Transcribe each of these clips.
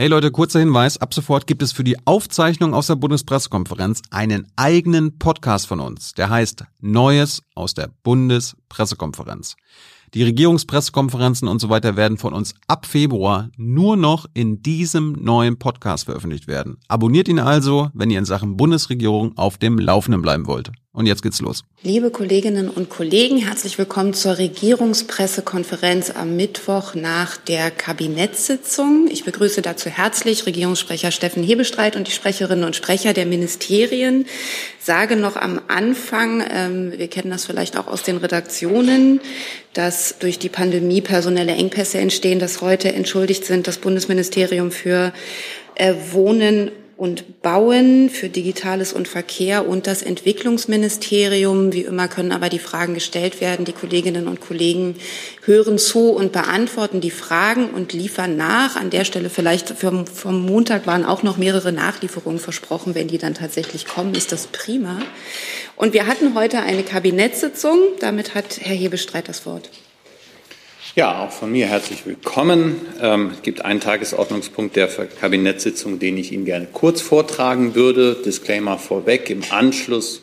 Hey Leute, kurzer Hinweis. Ab sofort gibt es für die Aufzeichnung aus der Bundespressekonferenz einen eigenen Podcast von uns. Der heißt Neues aus der Bundespressekonferenz. Die Regierungspressekonferenzen und so weiter werden von uns ab Februar nur noch in diesem neuen Podcast veröffentlicht werden. Abonniert ihn also, wenn ihr in Sachen Bundesregierung auf dem Laufenden bleiben wollt. Und jetzt geht's los. Liebe Kolleginnen und Kollegen, herzlich willkommen zur Regierungspressekonferenz am Mittwoch nach der Kabinettssitzung. Ich begrüße dazu herzlich Regierungssprecher Steffen Hebestreit und die Sprecherinnen und Sprecher der Ministerien. Sage noch am Anfang, ähm, wir kennen das vielleicht auch aus den Redaktionen, dass durch die Pandemie personelle Engpässe entstehen, dass heute entschuldigt sind das Bundesministerium für äh, Wohnen und Bauen für Digitales und Verkehr und das Entwicklungsministerium. Wie immer können aber die Fragen gestellt werden. Die Kolleginnen und Kollegen hören zu und beantworten die Fragen und liefern nach. An der Stelle vielleicht vom, vom Montag waren auch noch mehrere Nachlieferungen versprochen. Wenn die dann tatsächlich kommen, ist das prima. Und wir hatten heute eine Kabinettssitzung. Damit hat Herr Hebestreit das Wort. Ja, auch von mir herzlich willkommen. Ähm, es gibt einen Tagesordnungspunkt der Kabinettssitzung, den ich Ihnen gerne kurz vortragen würde. Disclaimer vorweg. Im Anschluss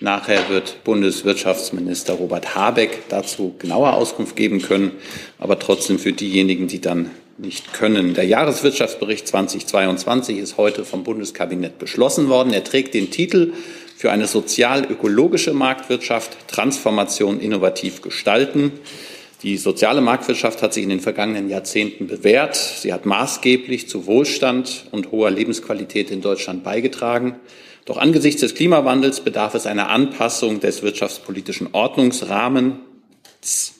nachher wird Bundeswirtschaftsminister Robert Habeck dazu genauer Auskunft geben können. Aber trotzdem für diejenigen, die dann nicht können. Der Jahreswirtschaftsbericht 2022 ist heute vom Bundeskabinett beschlossen worden. Er trägt den Titel für eine sozial-ökologische Marktwirtschaft, Transformation innovativ gestalten. Die soziale Marktwirtschaft hat sich in den vergangenen Jahrzehnten bewährt. Sie hat maßgeblich zu Wohlstand und hoher Lebensqualität in Deutschland beigetragen. Doch angesichts des Klimawandels bedarf es einer Anpassung des wirtschaftspolitischen Ordnungsrahmens.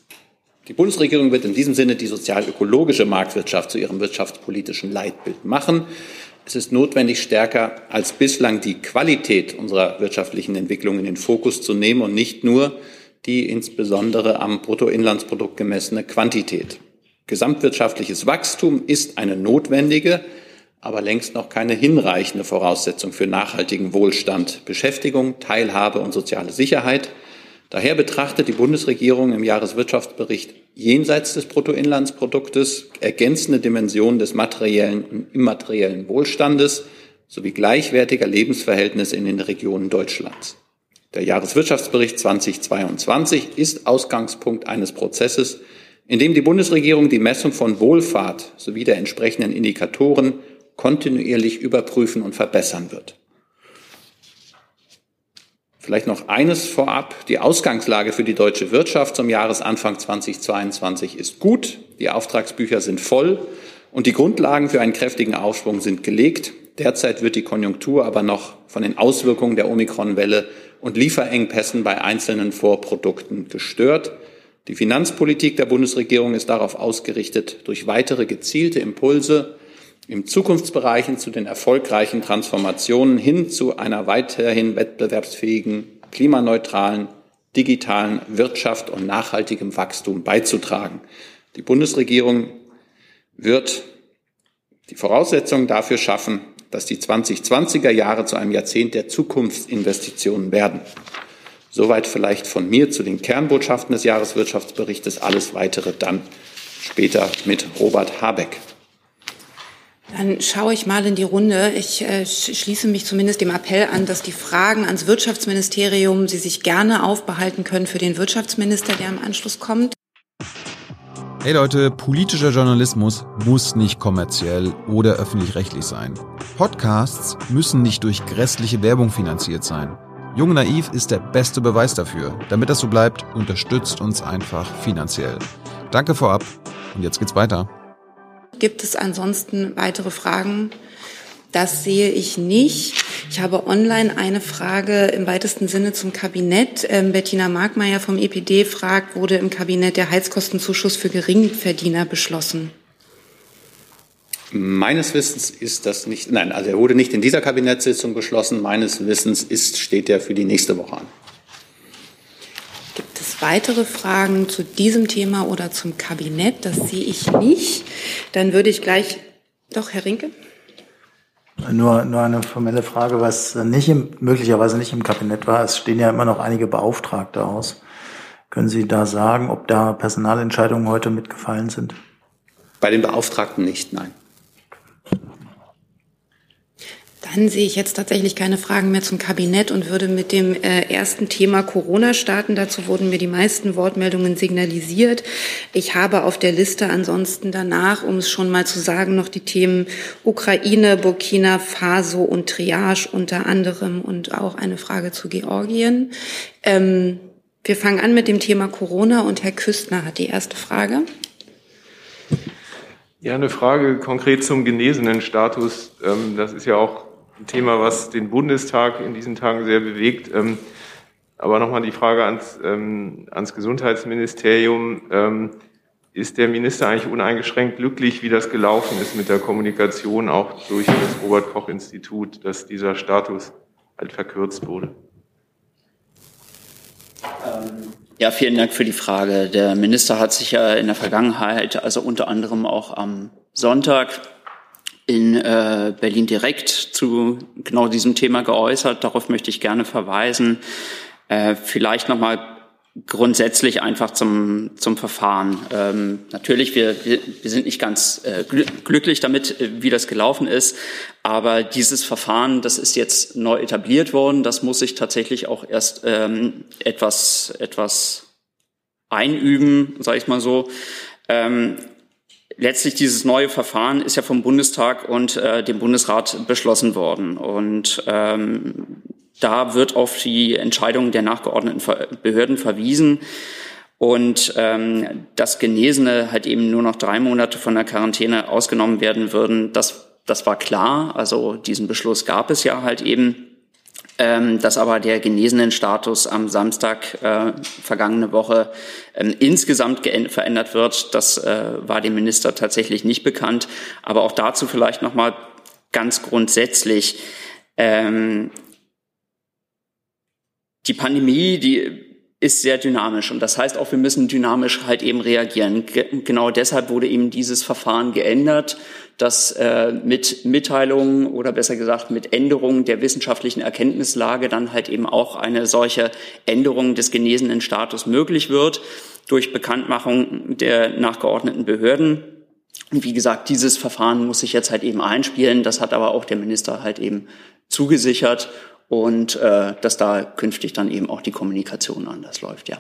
Die Bundesregierung wird in diesem Sinne die sozial-ökologische Marktwirtschaft zu ihrem wirtschaftspolitischen Leitbild machen. Es ist notwendig, stärker als bislang die Qualität unserer wirtschaftlichen Entwicklung in den Fokus zu nehmen und nicht nur die insbesondere am Bruttoinlandsprodukt gemessene Quantität. Gesamtwirtschaftliches Wachstum ist eine notwendige, aber längst noch keine hinreichende Voraussetzung für nachhaltigen Wohlstand, Beschäftigung, Teilhabe und soziale Sicherheit. Daher betrachtet die Bundesregierung im Jahreswirtschaftsbericht jenseits des Bruttoinlandsproduktes ergänzende Dimensionen des materiellen und immateriellen Wohlstandes sowie gleichwertiger Lebensverhältnisse in den Regionen Deutschlands. Der Jahreswirtschaftsbericht 2022 ist Ausgangspunkt eines Prozesses, in dem die Bundesregierung die Messung von Wohlfahrt sowie der entsprechenden Indikatoren kontinuierlich überprüfen und verbessern wird. Vielleicht noch eines vorab. Die Ausgangslage für die deutsche Wirtschaft zum Jahresanfang 2022 ist gut. Die Auftragsbücher sind voll und die Grundlagen für einen kräftigen Aufschwung sind gelegt. Derzeit wird die Konjunktur aber noch von den Auswirkungen der Omikron-Welle und Lieferengpässen bei einzelnen Vorprodukten gestört. Die Finanzpolitik der Bundesregierung ist darauf ausgerichtet, durch weitere gezielte Impulse im Zukunftsbereichen zu den erfolgreichen Transformationen hin zu einer weiterhin wettbewerbsfähigen, klimaneutralen, digitalen Wirtschaft und nachhaltigem Wachstum beizutragen. Die Bundesregierung wird die Voraussetzungen dafür schaffen, dass die 2020er Jahre zu einem Jahrzehnt der Zukunftsinvestitionen werden. Soweit vielleicht von mir zu den Kernbotschaften des Jahreswirtschaftsberichtes. Alles weitere dann später mit Robert Habeck. Dann schaue ich mal in die Runde. Ich äh, schließe mich zumindest dem Appell an, dass die Fragen ans Wirtschaftsministerium Sie sich gerne aufbehalten können für den Wirtschaftsminister, der im Anschluss kommt. Hey Leute, politischer Journalismus muss nicht kommerziell oder öffentlich-rechtlich sein. Podcasts müssen nicht durch grässliche Werbung finanziert sein. Jung Naiv ist der beste Beweis dafür. Damit das so bleibt, unterstützt uns einfach finanziell. Danke vorab und jetzt geht's weiter. Gibt es ansonsten weitere Fragen? Das sehe ich nicht. Ich habe online eine Frage im weitesten Sinne zum Kabinett. Ähm, Bettina Markmeier vom EPD fragt, wurde im Kabinett der Heizkostenzuschuss für Geringverdiener beschlossen? Meines Wissens ist das nicht, nein, also er wurde nicht in dieser Kabinettssitzung beschlossen. Meines Wissens ist, steht er für die nächste Woche an. Gibt es weitere Fragen zu diesem Thema oder zum Kabinett? Das sehe ich nicht. Dann würde ich gleich, doch, Herr Rinke. Nur, nur eine formelle Frage, was nicht im, möglicherweise nicht im Kabinett war. Es stehen ja immer noch einige Beauftragte aus. Können Sie da sagen, ob da Personalentscheidungen heute mitgefallen sind? Bei den Beauftragten nicht, nein. Dann sehe ich jetzt tatsächlich keine Fragen mehr zum Kabinett und würde mit dem äh, ersten Thema Corona starten. Dazu wurden mir die meisten Wortmeldungen signalisiert. Ich habe auf der Liste ansonsten danach, um es schon mal zu sagen, noch die Themen Ukraine, Burkina Faso und Triage unter anderem und auch eine Frage zu Georgien. Ähm, wir fangen an mit dem Thema Corona und Herr Küstner hat die erste Frage. Ja, eine Frage konkret zum genesenen Status. Ähm, das ist ja auch ein Thema, was den Bundestag in diesen Tagen sehr bewegt. Ähm, aber nochmal die Frage ans, ähm, ans Gesundheitsministerium. Ähm, ist der Minister eigentlich uneingeschränkt glücklich, wie das gelaufen ist mit der Kommunikation, auch durch das Robert Koch Institut, dass dieser Status halt verkürzt wurde? Ja, vielen Dank für die Frage. Der Minister hat sich ja in der Vergangenheit, also unter anderem auch am Sonntag, in äh, Berlin direkt zu genau diesem Thema geäußert. Darauf möchte ich gerne verweisen. Äh, vielleicht nochmal grundsätzlich einfach zum, zum Verfahren. Ähm, natürlich, wir, wir, sind nicht ganz äh, glücklich damit, äh, wie das gelaufen ist, aber dieses Verfahren, das ist jetzt neu etabliert worden, das muss sich tatsächlich auch erst ähm, etwas, etwas einüben, sage ich mal so. Ähm, letztlich dieses neue Verfahren ist ja vom Bundestag und äh, dem Bundesrat beschlossen worden. Und ähm, da wird auf die Entscheidungen der nachgeordneten Behörden verwiesen. Und ähm, dass Genesene halt eben nur noch drei Monate von der Quarantäne ausgenommen werden würden, das, das war klar. Also diesen Beschluss gab es ja halt eben. Ähm, dass aber der genesenen Status am Samstag äh, vergangene Woche ähm, insgesamt verändert wird, das äh, war dem Minister tatsächlich nicht bekannt. Aber auch dazu vielleicht noch mal ganz grundsätzlich. Ähm, die Pandemie, die ist sehr dynamisch und das heißt auch, wir müssen dynamisch halt eben reagieren. genau deshalb wurde eben dieses Verfahren geändert, dass äh, mit Mitteilungen oder besser gesagt mit Änderungen der wissenschaftlichen Erkenntnislage dann halt eben auch eine solche Änderung des genesenen Status möglich wird durch Bekanntmachung der nachgeordneten Behörden. Und wie gesagt, dieses Verfahren muss sich jetzt halt eben einspielen. Das hat aber auch der Minister halt eben zugesichert und äh, dass da künftig dann eben auch die Kommunikation anders läuft, ja.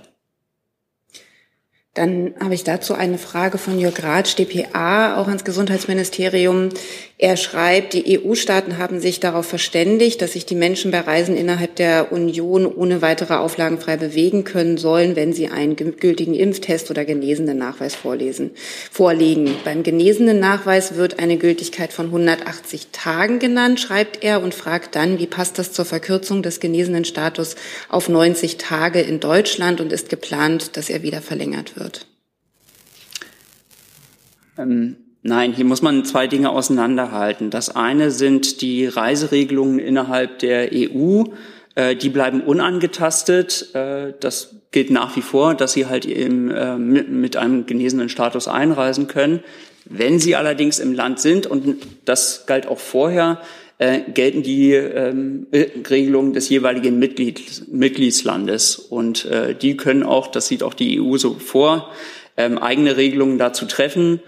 Dann habe ich dazu eine Frage von Jörg Ratsch, dpa, auch ans Gesundheitsministerium. Er schreibt, die EU-Staaten haben sich darauf verständigt, dass sich die Menschen bei Reisen innerhalb der Union ohne weitere Auflagen frei bewegen können sollen, wenn sie einen gültigen Impftest oder genesenen Nachweis vorlesen, vorlegen. Beim genesenen Nachweis wird eine Gültigkeit von 180 Tagen genannt, schreibt er und fragt dann, wie passt das zur Verkürzung des genesenen Status auf 90 Tage in Deutschland und ist geplant, dass er wieder verlängert wird. Ähm Nein, hier muss man zwei Dinge auseinanderhalten. Das eine sind die Reiseregelungen innerhalb der EU. Äh, die bleiben unangetastet. Äh, das gilt nach wie vor, dass sie halt eben äh, mit einem genesenen Status einreisen können. Wenn sie allerdings im Land sind, und das galt auch vorher, gelten die ähm, Regelungen des jeweiligen Mitglied, Mitgliedslandes. Und die können auch, das sieht auch die EU so vor, ähm, eigene Regelungen dazu treffen.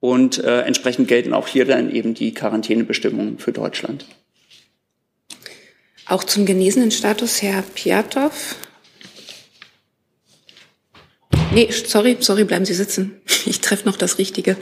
Und äh, entsprechend gelten auch hier dann eben die Quarantänebestimmungen für Deutschland. Auch zum genesenen Status, Herr Piatow. Nee, sorry, sorry, bleiben Sie sitzen. Ich treffe noch das Richtige.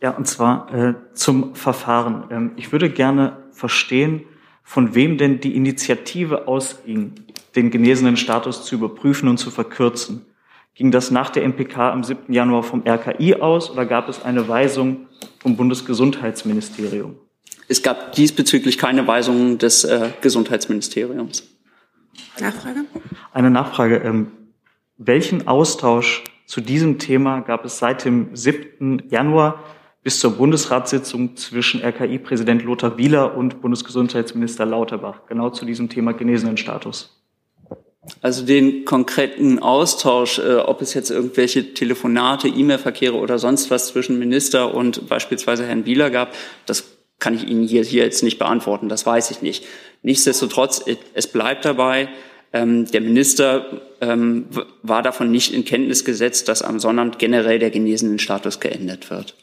Ja, und zwar äh, zum Verfahren. Ähm, ich würde gerne verstehen, von wem denn die Initiative ausging, den genesenen Status zu überprüfen und zu verkürzen. Ging das nach der MPK am 7. Januar vom RKI aus oder gab es eine Weisung vom Bundesgesundheitsministerium? Es gab diesbezüglich keine Weisung des äh, Gesundheitsministeriums. Nachfrage? Eine Nachfrage. Ähm, welchen Austausch zu diesem Thema gab es seit dem 7. Januar bis zur Bundesratssitzung zwischen RKI-Präsident Lothar Wieler und Bundesgesundheitsminister Lauterbach, genau zu diesem Thema Genesenenstatus? Also den konkreten Austausch, äh, ob es jetzt irgendwelche Telefonate, E-Mail-Verkehre oder sonst was zwischen Minister und beispielsweise Herrn Wieler gab, das kann ich Ihnen hier, hier jetzt nicht beantworten, das weiß ich nicht. Nichtsdestotrotz, es bleibt dabei, ähm, der Minister ähm, war davon nicht in Kenntnis gesetzt, dass am Sonnabend generell der genesenen Status geändert wird.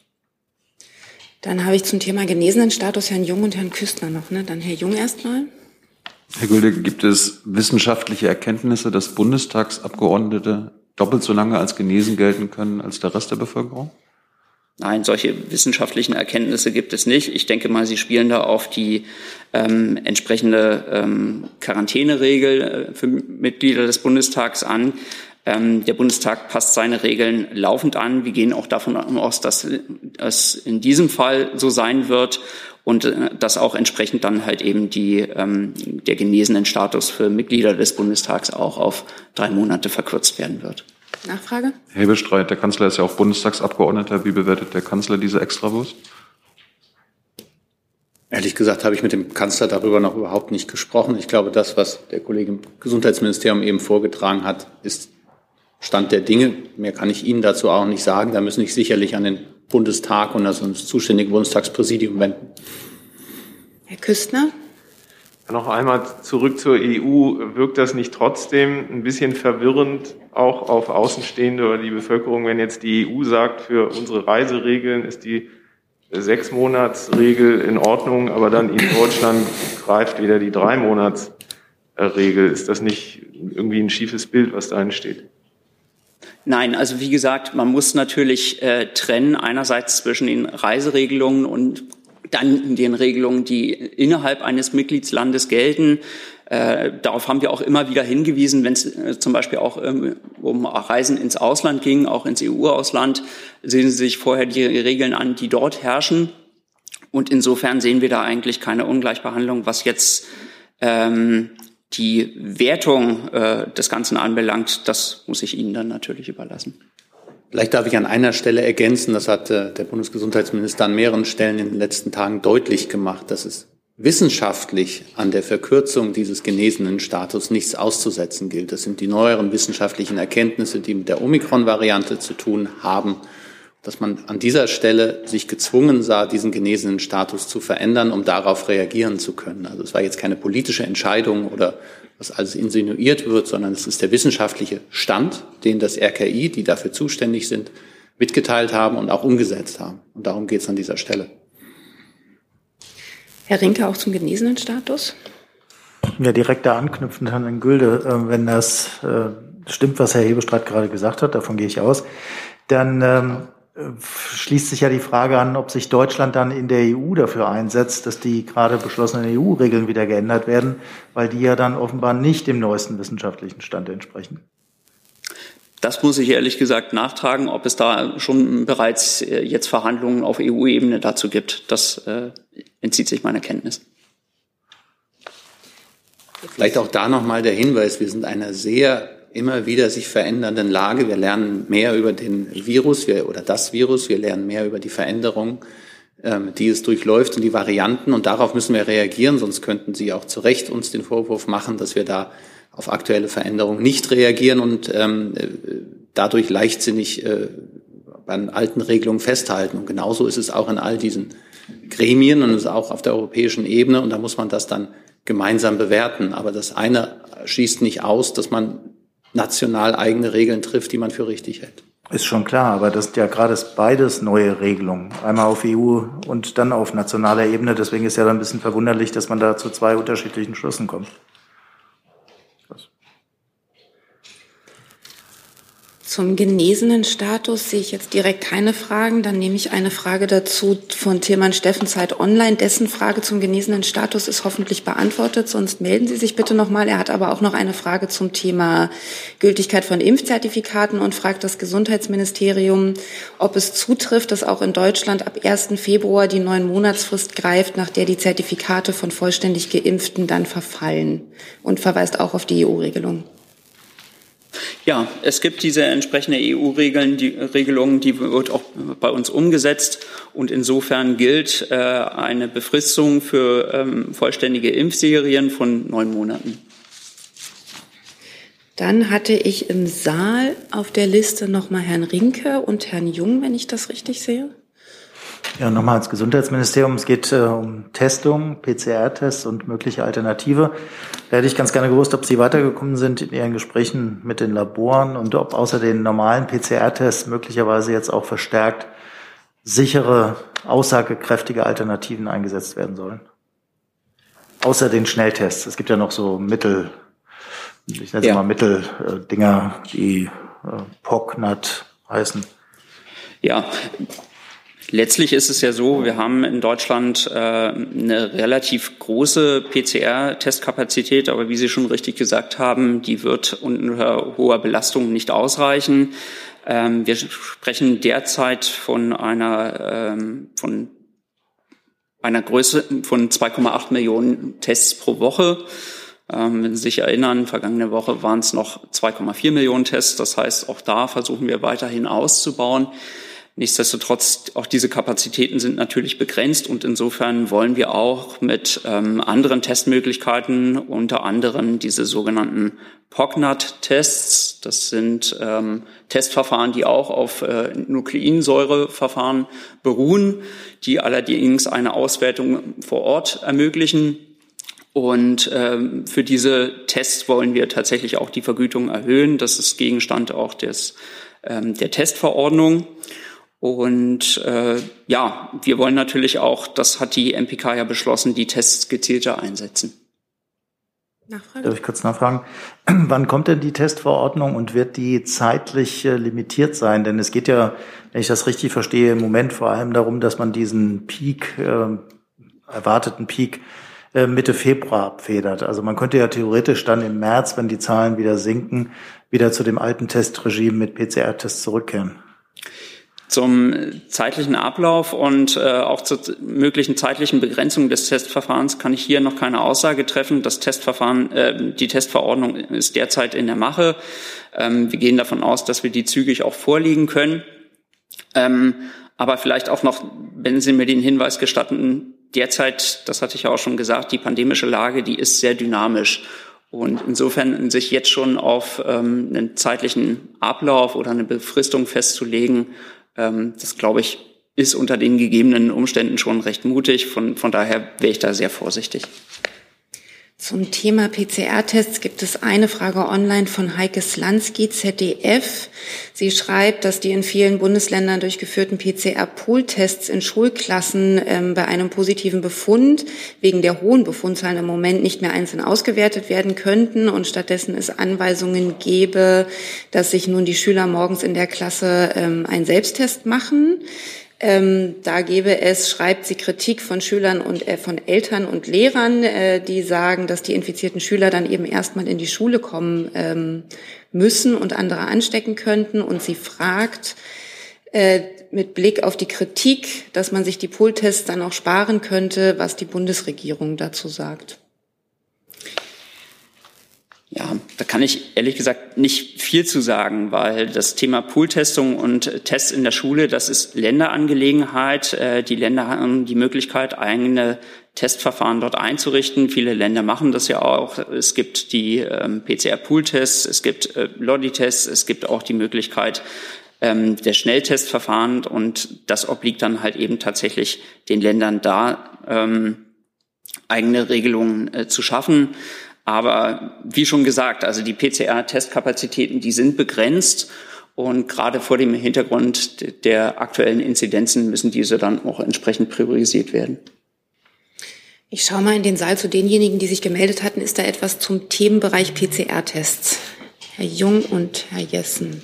Dann habe ich zum Thema Genesenenstatus Herrn Jung und Herrn Küstner noch. Ne? Dann Herr Jung erstmal. Herr Gülde, gibt es wissenschaftliche Erkenntnisse, dass Bundestagsabgeordnete doppelt so lange als genesen gelten können als der Rest der Bevölkerung? Nein, solche wissenschaftlichen Erkenntnisse gibt es nicht. Ich denke mal, Sie spielen da auf die ähm, entsprechende ähm, Quarantäneregel äh, für Mitglieder des Bundestags an. Ähm, der Bundestag passt seine Regeln laufend an. Wir gehen auch davon aus, dass es in diesem Fall so sein wird und äh, dass auch entsprechend dann halt eben die, ähm, der genesenen Status für Mitglieder des Bundestags auch auf drei Monate verkürzt werden wird. Nachfrage? Herr Hebestreit, der Kanzler ist ja auch Bundestagsabgeordneter. Wie bewertet der Kanzler diese Extrawurst? Ehrlich gesagt habe ich mit dem Kanzler darüber noch überhaupt nicht gesprochen. Ich glaube, das, was der Kollege im Gesundheitsministerium eben vorgetragen hat, ist Stand der Dinge. Mehr kann ich Ihnen dazu auch nicht sagen. Da müssen sich sicherlich an den Bundestag und also das zuständige Bundestagspräsidium wenden. Herr Küstner? Noch einmal zurück zur EU. Wirkt das nicht trotzdem ein bisschen verwirrend auch auf Außenstehende oder die Bevölkerung, wenn jetzt die EU sagt, für unsere Reiseregeln ist die Sechsmonatsregel in Ordnung, aber dann in Deutschland greift wieder die Dreimonatsregel. Ist das nicht irgendwie ein schiefes Bild, was da entsteht? Nein, also wie gesagt, man muss natürlich äh, trennen einerseits zwischen den Reiseregelungen und dann den Regelungen, die innerhalb eines Mitgliedslandes gelten. Äh, darauf haben wir auch immer wieder hingewiesen, wenn es äh, zum Beispiel auch ähm, um Reisen ins Ausland ging, auch ins EU-Ausland, sehen Sie sich vorher die Regeln an, die dort herrschen. Und insofern sehen wir da eigentlich keine Ungleichbehandlung, was jetzt ähm, die Wertung äh, des Ganzen anbelangt. Das muss ich Ihnen dann natürlich überlassen. Vielleicht darf ich an einer Stelle ergänzen, das hat äh, der Bundesgesundheitsminister an mehreren Stellen in den letzten Tagen deutlich gemacht, dass es wissenschaftlich an der Verkürzung dieses genesenen Status nichts auszusetzen gilt. Das sind die neueren wissenschaftlichen Erkenntnisse, die mit der Omikron-Variante zu tun haben, dass man an dieser Stelle sich gezwungen sah, diesen genesenen Status zu verändern, um darauf reagieren zu können. Also es war jetzt keine politische Entscheidung oder was alles insinuiert wird, sondern es ist der wissenschaftliche Stand, den das RKI, die dafür zuständig sind, mitgeteilt haben und auch umgesetzt haben. Und darum geht es an dieser Stelle. Herr Rinke, auch zum genesenen Status? Ja, direkt da anknüpfend an Herrn Gülde, äh, wenn das äh, stimmt, was Herr Hebestreit gerade gesagt hat, davon gehe ich aus, dann ähm, schließt sich ja die Frage an, ob sich Deutschland dann in der EU dafür einsetzt, dass die gerade beschlossenen EU-Regeln wieder geändert werden, weil die ja dann offenbar nicht dem neuesten wissenschaftlichen Stand entsprechen. Das muss ich ehrlich gesagt nachtragen, ob es da schon bereits äh, jetzt Verhandlungen auf EU-Ebene dazu gibt. Das äh, entzieht sich meiner Kenntnis. Vielleicht auch da nochmal der Hinweis, wir sind einer sehr immer wieder sich verändernden Lage. Wir lernen mehr über den Virus wir, oder das Virus, wir lernen mehr über die Veränderungen, ähm, die es durchläuft und die Varianten. Und darauf müssen wir reagieren, sonst könnten Sie auch zu Recht uns den Vorwurf machen, dass wir da auf aktuelle Veränderungen nicht reagieren und ähm, dadurch leichtsinnig äh, an alten Regelungen festhalten. Und genauso ist es auch in all diesen Gremien und es auch auf der europäischen Ebene. Und da muss man das dann gemeinsam bewerten. Aber das eine schließt nicht aus, dass man national eigene Regeln trifft, die man für richtig hält. Ist schon klar, aber das ist ja gerade beides neue Regelungen. Einmal auf EU und dann auf nationaler Ebene. Deswegen ist ja dann ein bisschen verwunderlich, dass man da zu zwei unterschiedlichen Schlüssen kommt. Zum genesenen Status sehe ich jetzt direkt keine Fragen. Dann nehme ich eine Frage dazu von Tilman Steffenzeit Online. Dessen Frage zum genesenen Status ist hoffentlich beantwortet. Sonst melden Sie sich bitte nochmal. Er hat aber auch noch eine Frage zum Thema Gültigkeit von Impfzertifikaten und fragt das Gesundheitsministerium, ob es zutrifft, dass auch in Deutschland ab 1. Februar die neun Monatsfrist greift, nach der die Zertifikate von vollständig Geimpften dann verfallen und verweist auch auf die EU-Regelung. Ja, es gibt diese entsprechende EU-Regeln, die Regelung, die wird auch bei uns umgesetzt und insofern gilt äh, eine Befristung für ähm, vollständige Impfserien von neun Monaten. Dann hatte ich im Saal auf der Liste nochmal Herrn Rinke und Herrn Jung, wenn ich das richtig sehe. Ja, nochmal ans Gesundheitsministerium. Es geht äh, um Testung, PCR-Tests und mögliche Alternative. Da hätte ich ganz gerne gewusst, ob Sie weitergekommen sind in Ihren Gesprächen mit den Laboren und ob außer den normalen PCR-Tests möglicherweise jetzt auch verstärkt sichere aussagekräftige Alternativen eingesetzt werden sollen. Außer den Schnelltests. Es gibt ja noch so Mittel, ich nenne es ja. mal Mitteldinger, die äh, POCNAT heißen. Ja, Letztlich ist es ja so, wir haben in Deutschland äh, eine relativ große PCR-Testkapazität, aber wie Sie schon richtig gesagt haben, die wird unter hoher Belastung nicht ausreichen. Ähm, wir sprechen derzeit von einer, ähm, von einer Größe von 2,8 Millionen Tests pro Woche. Ähm, wenn Sie sich erinnern, vergangene Woche waren es noch 2,4 Millionen Tests. Das heißt, auch da versuchen wir weiterhin auszubauen. Nichtsdestotrotz, auch diese Kapazitäten sind natürlich begrenzt und insofern wollen wir auch mit ähm, anderen Testmöglichkeiten, unter anderem diese sogenannten POCNAT-Tests, das sind ähm, Testverfahren, die auch auf äh, Nukleinsäureverfahren beruhen, die allerdings eine Auswertung vor Ort ermöglichen. Und ähm, für diese Tests wollen wir tatsächlich auch die Vergütung erhöhen. Das ist Gegenstand auch des, ähm, der Testverordnung. Und äh, ja, wir wollen natürlich auch, das hat die MPK ja beschlossen, die Tests gezielter einsetzen. Nachfrage? Darf ich kurz nachfragen? Wann kommt denn die Testverordnung und wird die zeitlich äh, limitiert sein? Denn es geht ja, wenn ich das richtig verstehe, im Moment vor allem darum, dass man diesen Peak, äh, erwarteten Peak, äh, Mitte Februar abfedert. Also man könnte ja theoretisch dann im März, wenn die Zahlen wieder sinken, wieder zu dem alten Testregime mit PCR-Tests zurückkehren. Zum zeitlichen Ablauf und äh, auch zur möglichen zeitlichen Begrenzung des Testverfahrens kann ich hier noch keine Aussage treffen. Das Testverfahren, äh, die Testverordnung ist derzeit in der Mache. Ähm, wir gehen davon aus, dass wir die zügig auch vorlegen können. Ähm, aber vielleicht auch noch, wenn Sie mir den Hinweis gestatten, derzeit, das hatte ich ja auch schon gesagt, die pandemische Lage, die ist sehr dynamisch. Und insofern sich jetzt schon auf ähm, einen zeitlichen Ablauf oder eine Befristung festzulegen, das, glaube ich, ist unter den gegebenen Umständen schon recht mutig. Von, von daher wäre ich da sehr vorsichtig. Zum Thema PCR-Tests gibt es eine Frage online von Heike Slansky, ZDF. Sie schreibt, dass die in vielen Bundesländern durchgeführten PCR-Pool-Tests in Schulklassen ähm, bei einem positiven Befund wegen der hohen Befundzahlen im Moment nicht mehr einzeln ausgewertet werden könnten und stattdessen es Anweisungen gebe, dass sich nun die Schüler morgens in der Klasse ähm, einen Selbsttest machen. Ähm, da gäbe es, schreibt sie, Kritik von Schülern und äh, von Eltern und Lehrern, äh, die sagen, dass die infizierten Schüler dann eben erstmal in die Schule kommen ähm, müssen und andere anstecken könnten. Und sie fragt äh, mit Blick auf die Kritik, dass man sich die Pooltests dann auch sparen könnte, was die Bundesregierung dazu sagt. Ja, da kann ich ehrlich gesagt nicht viel zu sagen, weil das Thema Pooltestung und Tests in der Schule, das ist Länderangelegenheit. Äh, die Länder haben die Möglichkeit, eigene Testverfahren dort einzurichten. Viele Länder machen das ja auch. Es gibt die ähm, PCR-Pool-Tests, es gibt äh, Lodi-Tests, es gibt auch die Möglichkeit ähm, der Schnelltestverfahren und das obliegt dann halt eben tatsächlich den Ländern da, ähm, eigene Regelungen äh, zu schaffen. Aber wie schon gesagt, also die PCR-Testkapazitäten, die sind begrenzt. Und gerade vor dem Hintergrund der aktuellen Inzidenzen müssen diese dann auch entsprechend priorisiert werden. Ich schaue mal in den Saal zu denjenigen, die sich gemeldet hatten. Ist da etwas zum Themenbereich PCR-Tests? Herr Jung und Herr Jessen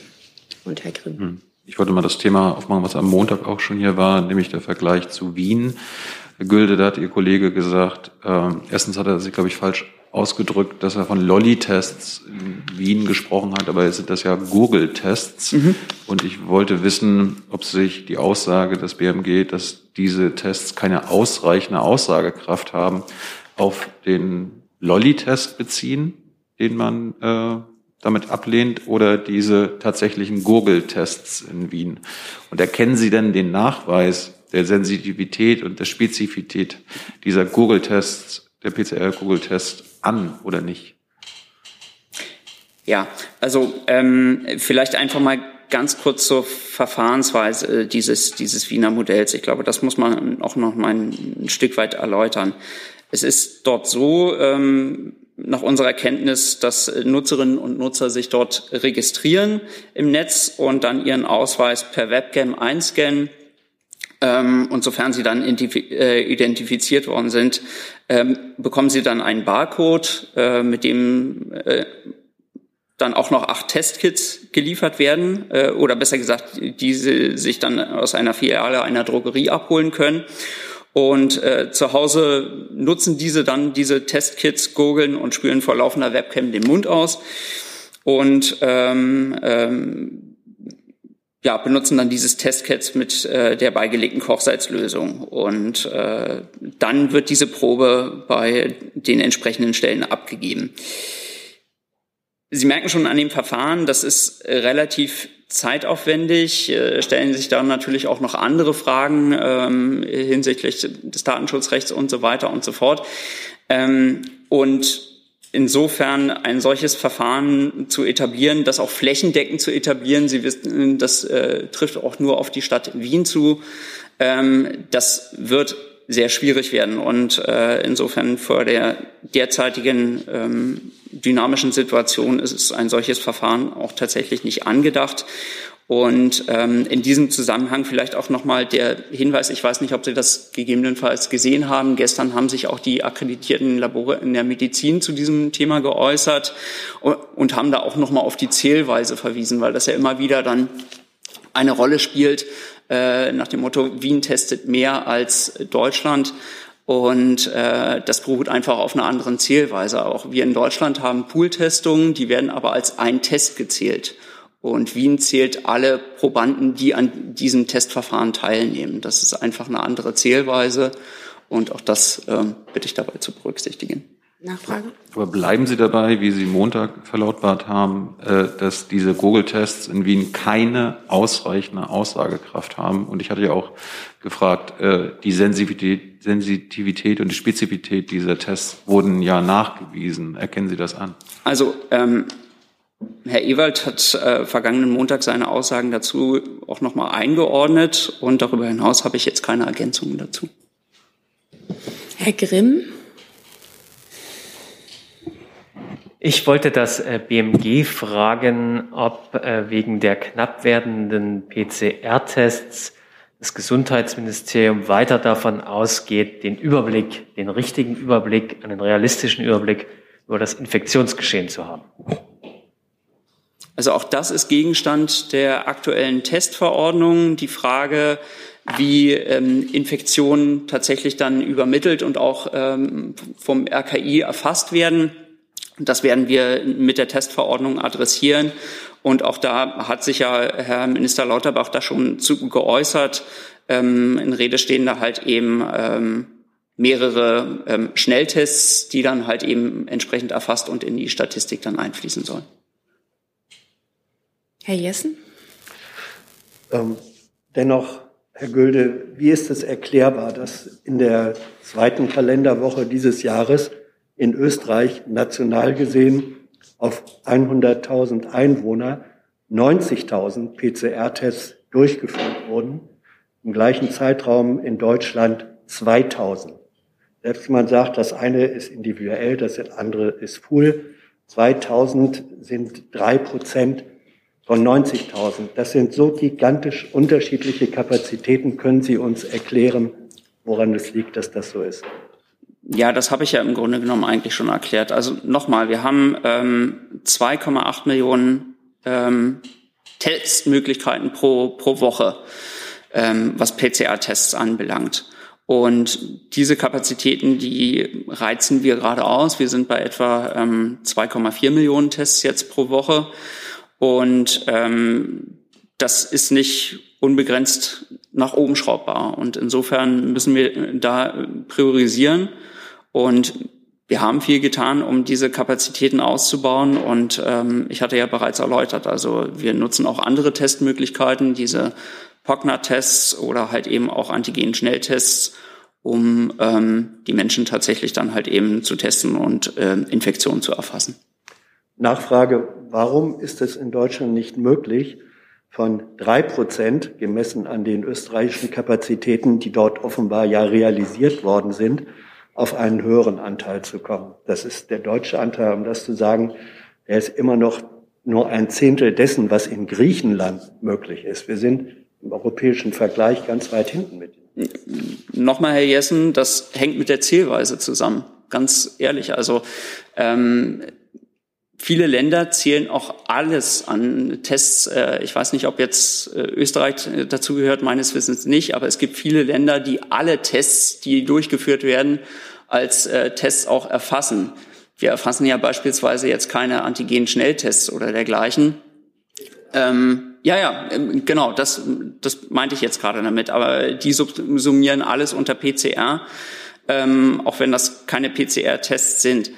und Herr Grimm. Hm. Ich wollte mal das Thema aufmachen, was am Montag auch schon hier war, nämlich der Vergleich zu Wien. Herr Gülde, da hat Ihr Kollege gesagt, äh, erstens hat er sich, glaube ich, falsch ausgedrückt, dass er von Lolli-Tests in Wien gesprochen hat, aber jetzt sind das ja Google-Tests. Mhm. Und ich wollte wissen, ob sich die Aussage des BMG, dass diese Tests keine ausreichende Aussagekraft haben, auf den Lolli-Test beziehen, den man äh, damit ablehnt, oder diese tatsächlichen Google-Tests in Wien. Und erkennen Sie denn den Nachweis der Sensitivität und der Spezifität dieser Google-Tests der PCR-Google-Test an oder nicht? Ja, also ähm, vielleicht einfach mal ganz kurz zur Verfahrensweise dieses, dieses Wiener Modells. Ich glaube, das muss man auch noch mal ein, Stück weit erläutern. Es ist dort so, ähm, nach unserer Kenntnis, dass Nutzerinnen und Nutzer sich dort registrieren im Netz und dann ihren Ausweis per Webcam einscannen und sofern sie dann äh, identifiziert worden sind, ähm, bekommen sie dann einen Barcode, äh, mit dem äh, dann auch noch acht Testkits geliefert werden oder besser gesagt, diese sich dann aus einer Filiale einer Drogerie abholen können. Und äh, zu Hause nutzen diese dann diese Testkits, gurgeln und spülen vor laufender Webcam den Mund aus und ähm, ähm, ja, benutzen dann dieses Testkit mit äh, der beigelegten Kochsalzlösung. Und äh, dann wird diese Probe bei den entsprechenden Stellen abgegeben. Sie merken schon an dem Verfahren, das ist relativ zeitaufwendig, äh, stellen sich dann natürlich auch noch andere Fragen ähm, hinsichtlich des Datenschutzrechts und so weiter und so fort. Ähm, und insofern ein solches Verfahren zu etablieren, das auch flächendeckend zu etablieren, Sie wissen, das äh, trifft auch nur auf die Stadt Wien zu, ähm, das wird sehr schwierig werden. Und äh, insofern vor der derzeitigen ähm, dynamischen Situation ist ein solches Verfahren auch tatsächlich nicht angedacht. Und ähm, in diesem Zusammenhang vielleicht auch nochmal der Hinweis, ich weiß nicht, ob Sie das gegebenenfalls gesehen haben. Gestern haben sich auch die akkreditierten Labore in der Medizin zu diesem Thema geäußert und, haben da auch nochmal auf die Zählweise verwiesen, weil das ja immer wieder dann eine Rolle spielt, äh, nach dem Motto, Wien testet mehr als Deutschland. Und äh, das beruht einfach auf einer anderen Zählweise. Auch wir in Deutschland haben Pooltestungen, die werden aber als ein Test gezählt. Und Wien zählt alle Probanden, die an diesem Testverfahren teilnehmen. Das ist einfach eine andere Zählweise. Und auch das ähm, bitte ich dabei zu berücksichtigen. Nachfrage? Aber bleiben Sie dabei, wie Sie Montag verlautbart haben, äh, dass diese Google-Tests in Wien keine ausreichende Aussagekraft haben. Und ich hatte ja auch gefragt, äh, die Sensitivität, Sensitivität und die Spezifität dieser Tests wurden ja nachgewiesen. Erkennen Sie das an? Also ähm, Herr Ewald hat äh, vergangenen Montag seine Aussagen dazu auch nochmal eingeordnet und darüber hinaus habe ich jetzt keine Ergänzungen dazu. Herr Grimm? Ich wollte das äh, BMG fragen, ob äh, wegen der knapp werdenden PCR-Tests das Gesundheitsministerium weiter davon ausgeht, den Überblick, den richtigen Überblick, einen realistischen Überblick über das Infektionsgeschehen zu haben. Also auch das ist Gegenstand der aktuellen Testverordnung. Die Frage, wie ähm, Infektionen tatsächlich dann übermittelt und auch ähm, vom RKI erfasst werden das werden wir mit der Testverordnung adressieren. Und auch da hat sich ja Herr Minister Lauterbach da schon zu geäußert. Ähm, in Rede stehen da halt eben ähm, mehrere ähm, Schnelltests, die dann halt eben entsprechend erfasst und in die Statistik dann einfließen sollen. Herr Jessen? Ähm, dennoch, Herr Gülde, wie ist es erklärbar, dass in der zweiten Kalenderwoche dieses Jahres in Österreich national gesehen auf 100.000 Einwohner 90.000 PCR-Tests durchgeführt wurden. Im gleichen Zeitraum in Deutschland 2000. Selbst wenn man sagt, das eine ist individuell, das andere ist Pool, 2000 sind drei Prozent von 90.000. Das sind so gigantisch unterschiedliche Kapazitäten. Können Sie uns erklären, woran es liegt, dass das so ist? Ja, das habe ich ja im Grunde genommen eigentlich schon erklärt. Also nochmal, wir haben ähm, 2,8 Millionen ähm, Testmöglichkeiten pro, pro Woche, ähm, was PCR-Tests anbelangt. Und diese Kapazitäten, die reizen wir gerade aus. Wir sind bei etwa ähm, 2,4 Millionen Tests jetzt pro Woche. Und ähm, das ist nicht unbegrenzt nach oben schraubbar. Und insofern müssen wir da priorisieren. Und wir haben viel getan, um diese Kapazitäten auszubauen. Und ähm, ich hatte ja bereits erläutert, also wir nutzen auch andere Testmöglichkeiten, diese POCNA-Tests oder halt eben auch Antigen-Schnelltests, um ähm, die Menschen tatsächlich dann halt eben zu testen und äh, Infektionen zu erfassen. Nachfrage, warum ist es in Deutschland nicht möglich, von drei Prozent, gemessen an den österreichischen Kapazitäten, die dort offenbar ja realisiert worden sind, auf einen höheren Anteil zu kommen. Das ist der deutsche Anteil, um das zu sagen, der ist immer noch nur ein Zehntel dessen, was in Griechenland möglich ist. Wir sind im europäischen Vergleich ganz weit hinten mit. Nochmal, Herr Jessen, das hängt mit der Zielweise zusammen. Ganz ehrlich. Also ähm, Viele Länder zählen auch alles an Tests. Äh, ich weiß nicht, ob jetzt äh, Österreich dazu gehört, meines Wissens nicht, aber es gibt viele Länder, die alle Tests, die durchgeführt werden, als äh, Tests auch erfassen. Wir erfassen ja beispielsweise jetzt keine Antigen-Schnelltests oder dergleichen. Ähm, ja, ja, ähm, genau, das, das meinte ich jetzt gerade damit. Aber die summieren alles unter PCR, ähm, auch wenn das keine PCR-Tests sind.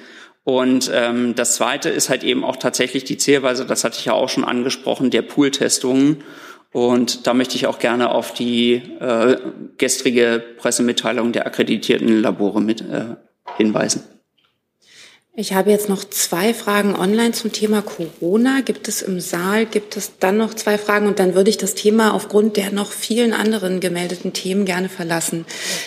Und ähm, das Zweite ist halt eben auch tatsächlich die Zählweise, das hatte ich ja auch schon angesprochen, der Pool-Testungen. Und da möchte ich auch gerne auf die äh, gestrige Pressemitteilung der akkreditierten Labore mit äh, hinweisen. Ich habe jetzt noch zwei Fragen online zum Thema Corona. Gibt es im Saal, gibt es dann noch zwei Fragen und dann würde ich das Thema aufgrund der noch vielen anderen gemeldeten Themen gerne verlassen.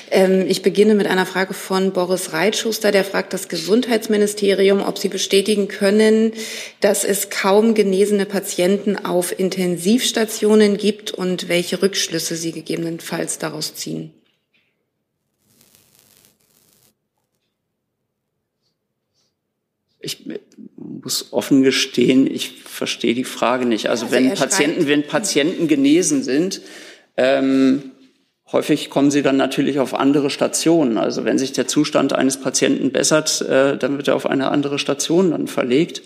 Ähm, ich beginne mit einer Frage von Boris Reitschuster, der fragt das Gesundheitsministerium, ob Sie bestätigen können, dass es kaum genesene Patienten auf Intensivstationen gibt und welche Rückschlüsse Sie gegebenenfalls daraus ziehen. Ich muss offen gestehen, ich verstehe die Frage nicht. Also, also wenn Patienten, wenn Patienten genesen sind, ähm, häufig kommen sie dann natürlich auf andere Stationen. Also wenn sich der Zustand eines Patienten bessert, äh, dann wird er auf eine andere Station dann verlegt.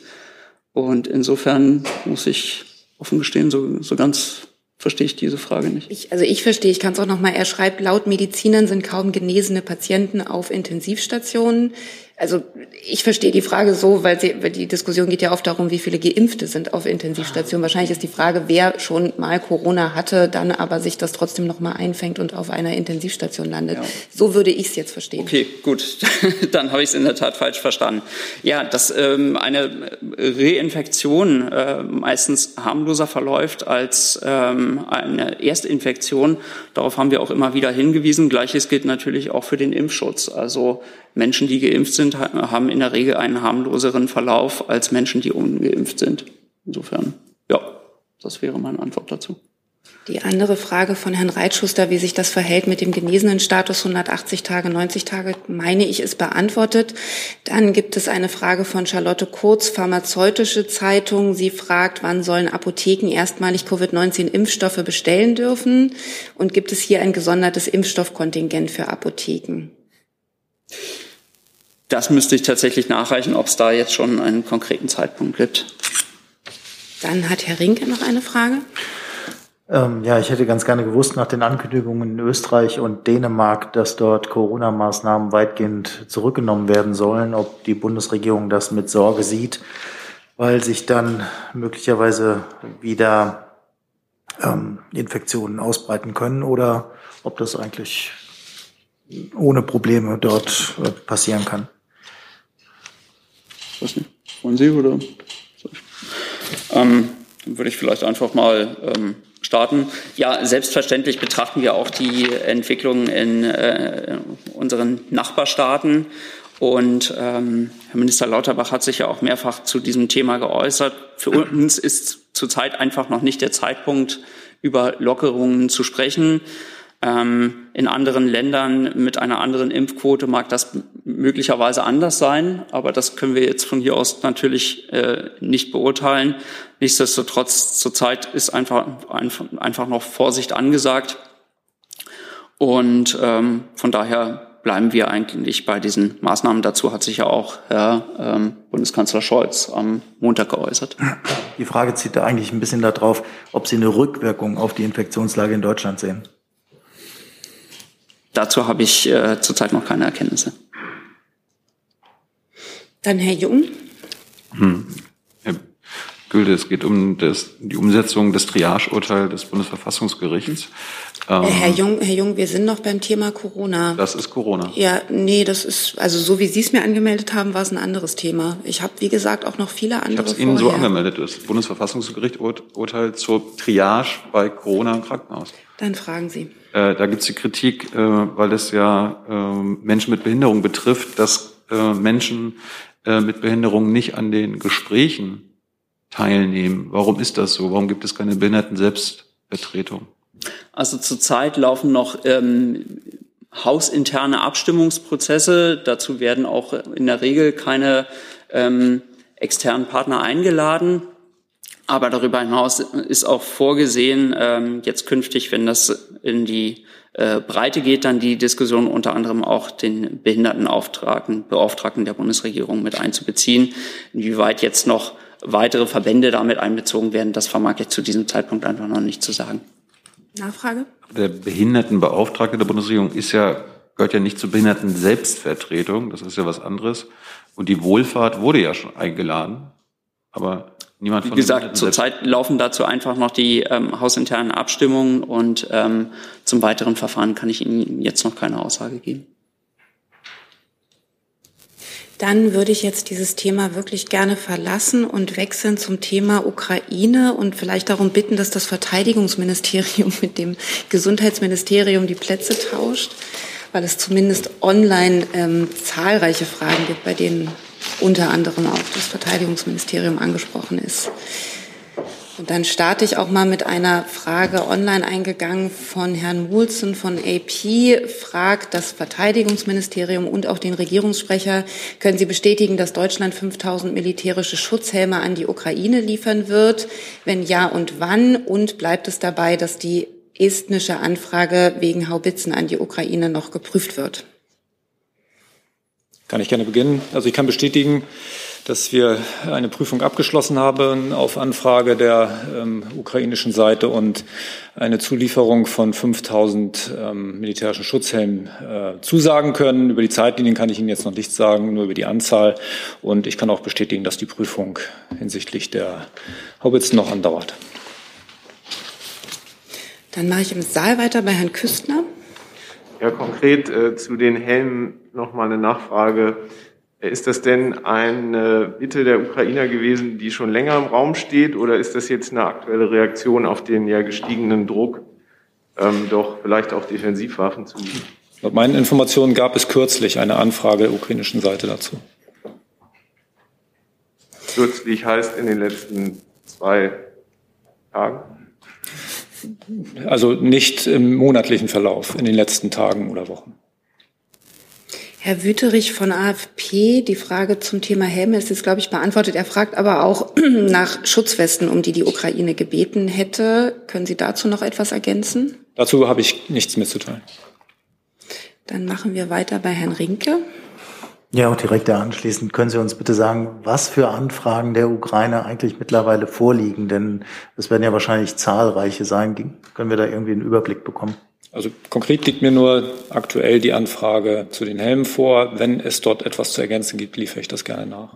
Und insofern muss ich offen gestehen, so, so ganz verstehe ich diese Frage nicht. Ich, also ich verstehe, ich kann es auch noch mal. Er schreibt, laut Medizinern sind kaum genesene Patienten auf Intensivstationen. Also ich verstehe die Frage so, weil, sie, die Diskussion geht ja oft darum, wie viele Geimpfte sind auf Intensivstationen. Wahrscheinlich ist die Frage, wer schon mal Corona hatte, dann aber sich das trotzdem noch mal einfängt und auf einer Intensivstation landet. Ja. So würde ich es jetzt verstehen. Okay, gut, dann habe ich es in der Tat falsch verstanden. Ja, dass ähm, eine Reinfektion äh, meistens harmloser verläuft als ähm, eine Erstinfektion. Darauf haben wir auch immer wieder hingewiesen. Gleiches gilt natürlich auch für den Impfschutz. Also Menschen, die geimpft sind, haben in der Regel einen harmloseren Verlauf als Menschen, die ungeimpft sind. Insofern, ja, das wäre meine Antwort dazu. Die andere Frage von Herrn Reitschuster, wie sich das verhält mit dem genesenen Status 180 Tage, 90 Tage, meine ich, ist beantwortet. Dann gibt es eine Frage von Charlotte Kurz, Pharmazeutische Zeitung. Sie fragt, wann sollen Apotheken erstmalig Covid-19-Impfstoffe bestellen dürfen? Und gibt es hier ein gesondertes Impfstoffkontingent für Apotheken? Das müsste ich tatsächlich nachreichen, ob es da jetzt schon einen konkreten Zeitpunkt gibt. Dann hat Herr Rinke noch eine Frage. Ähm, ja, ich hätte ganz gerne gewusst nach den Ankündigungen in Österreich und Dänemark, dass dort Corona-Maßnahmen weitgehend zurückgenommen werden sollen, ob die Bundesregierung das mit Sorge sieht, weil sich dann möglicherweise wieder ähm, Infektionen ausbreiten können oder ob das eigentlich ohne Probleme dort äh, passieren kann. Was nicht? Wollen Sie oder? Ähm, dann würde ich vielleicht einfach mal ähm, starten. Ja, selbstverständlich betrachten wir auch die Entwicklung in äh, unseren Nachbarstaaten. Und ähm, Herr Minister Lauterbach hat sich ja auch mehrfach zu diesem Thema geäußert. Für uns ist zurzeit einfach noch nicht der Zeitpunkt, über Lockerungen zu sprechen. Ähm, in anderen Ländern mit einer anderen Impfquote mag das möglicherweise anders sein, aber das können wir jetzt von hier aus natürlich äh, nicht beurteilen. Nichtsdestotrotz zurzeit ist einfach, einfach, noch Vorsicht angesagt. Und ähm, von daher bleiben wir eigentlich bei diesen Maßnahmen. Dazu hat sich ja auch Herr ähm, Bundeskanzler Scholz am Montag geäußert. Die Frage zieht da eigentlich ein bisschen darauf, ob Sie eine Rückwirkung auf die Infektionslage in Deutschland sehen. Dazu habe ich äh, zurzeit noch keine Erkenntnisse. Dann Herr Jung. Hm. Herr Gülde, es geht um das, die Umsetzung des Triage-Urteils des Bundesverfassungsgerichts. Ähm, Herr Jung, Herr Jung, wir sind noch beim Thema Corona. Das ist Corona. Ja, nee, das ist, also so wie Sie es mir angemeldet haben, war es ein anderes Thema. Ich habe, wie gesagt, auch noch viele andere. Ich habe es Ihnen so angemeldet. Das Bundesverfassungsgericht Urteil zur Triage bei Corona im Krankenhaus. Dann fragen Sie. Äh, da gibt es die Kritik, äh, weil es ja äh, Menschen mit Behinderung betrifft, dass äh, Menschen äh, mit Behinderung nicht an den Gesprächen teilnehmen. Warum ist das so? Warum gibt es keine Behinderten-Selbstvertretung? Also zurzeit laufen noch ähm, hausinterne Abstimmungsprozesse. Dazu werden auch in der Regel keine ähm, externen Partner eingeladen. Aber darüber hinaus ist auch vorgesehen, ähm, jetzt künftig, wenn das in die äh, Breite geht, dann die Diskussion unter anderem auch den Behindertenauftragten, Beauftragten der Bundesregierung mit einzubeziehen. Inwieweit jetzt noch weitere Verbände damit einbezogen werden, das vermag ich zu diesem Zeitpunkt einfach noch nicht zu sagen. Nachfrage? Der Behindertenbeauftragte der Bundesregierung ist ja, gehört ja nicht zur Behinderten-Selbstvertretung, das ist ja was anderes. Und die Wohlfahrt wurde ja schon eingeladen, aber niemand Wie gesagt, zurzeit laufen dazu einfach noch die ähm, hausinternen Abstimmungen und ähm, zum weiteren Verfahren kann ich Ihnen jetzt noch keine Aussage geben. Dann würde ich jetzt dieses Thema wirklich gerne verlassen und wechseln zum Thema Ukraine und vielleicht darum bitten, dass das Verteidigungsministerium mit dem Gesundheitsministerium die Plätze tauscht, weil es zumindest online ähm, zahlreiche Fragen gibt, bei denen unter anderem auch das Verteidigungsministerium angesprochen ist. Und dann starte ich auch mal mit einer Frage online eingegangen von Herrn Mulzen von AP. Fragt das Verteidigungsministerium und auch den Regierungssprecher, können Sie bestätigen, dass Deutschland 5000 militärische Schutzhelme an die Ukraine liefern wird? Wenn ja und wann? Und bleibt es dabei, dass die estnische Anfrage wegen Haubitzen an die Ukraine noch geprüft wird? Kann ich gerne beginnen. Also ich kann bestätigen, dass wir eine Prüfung abgeschlossen haben auf Anfrage der ähm, ukrainischen Seite und eine Zulieferung von 5000 ähm, militärischen Schutzhelmen äh, zusagen können. Über die Zeitlinien kann ich Ihnen jetzt noch nichts sagen, nur über die Anzahl. Und ich kann auch bestätigen, dass die Prüfung hinsichtlich der Haubitzen noch andauert. Dann mache ich im Saal weiter bei Herrn Küstner. Ja, konkret äh, zu den Helmen noch mal eine Nachfrage. Ist das denn eine Bitte der Ukrainer gewesen, die schon länger im Raum steht, oder ist das jetzt eine aktuelle Reaktion auf den ja gestiegenen Druck, ähm, doch vielleicht auch Defensivwaffen zu liefern? Laut meinen Informationen gab es kürzlich eine Anfrage der ukrainischen Seite dazu. Kürzlich heißt in den letzten zwei Tagen? Also nicht im monatlichen Verlauf, in den letzten Tagen oder Wochen. Herr Wüterich von AFP, die Frage zum Thema Helme ist jetzt, glaube ich, beantwortet. Er fragt aber auch nach Schutzwesten, um die die Ukraine gebeten hätte. Können Sie dazu noch etwas ergänzen? Dazu habe ich nichts mitzuteilen. Dann machen wir weiter bei Herrn Rinke. Ja, und direkt da anschließend können Sie uns bitte sagen, was für Anfragen der Ukraine eigentlich mittlerweile vorliegen? Denn es werden ja wahrscheinlich zahlreiche sein. Können wir da irgendwie einen Überblick bekommen? Also konkret liegt mir nur aktuell die Anfrage zu den Helmen vor. Wenn es dort etwas zu ergänzen gibt, liefere ich das gerne nach.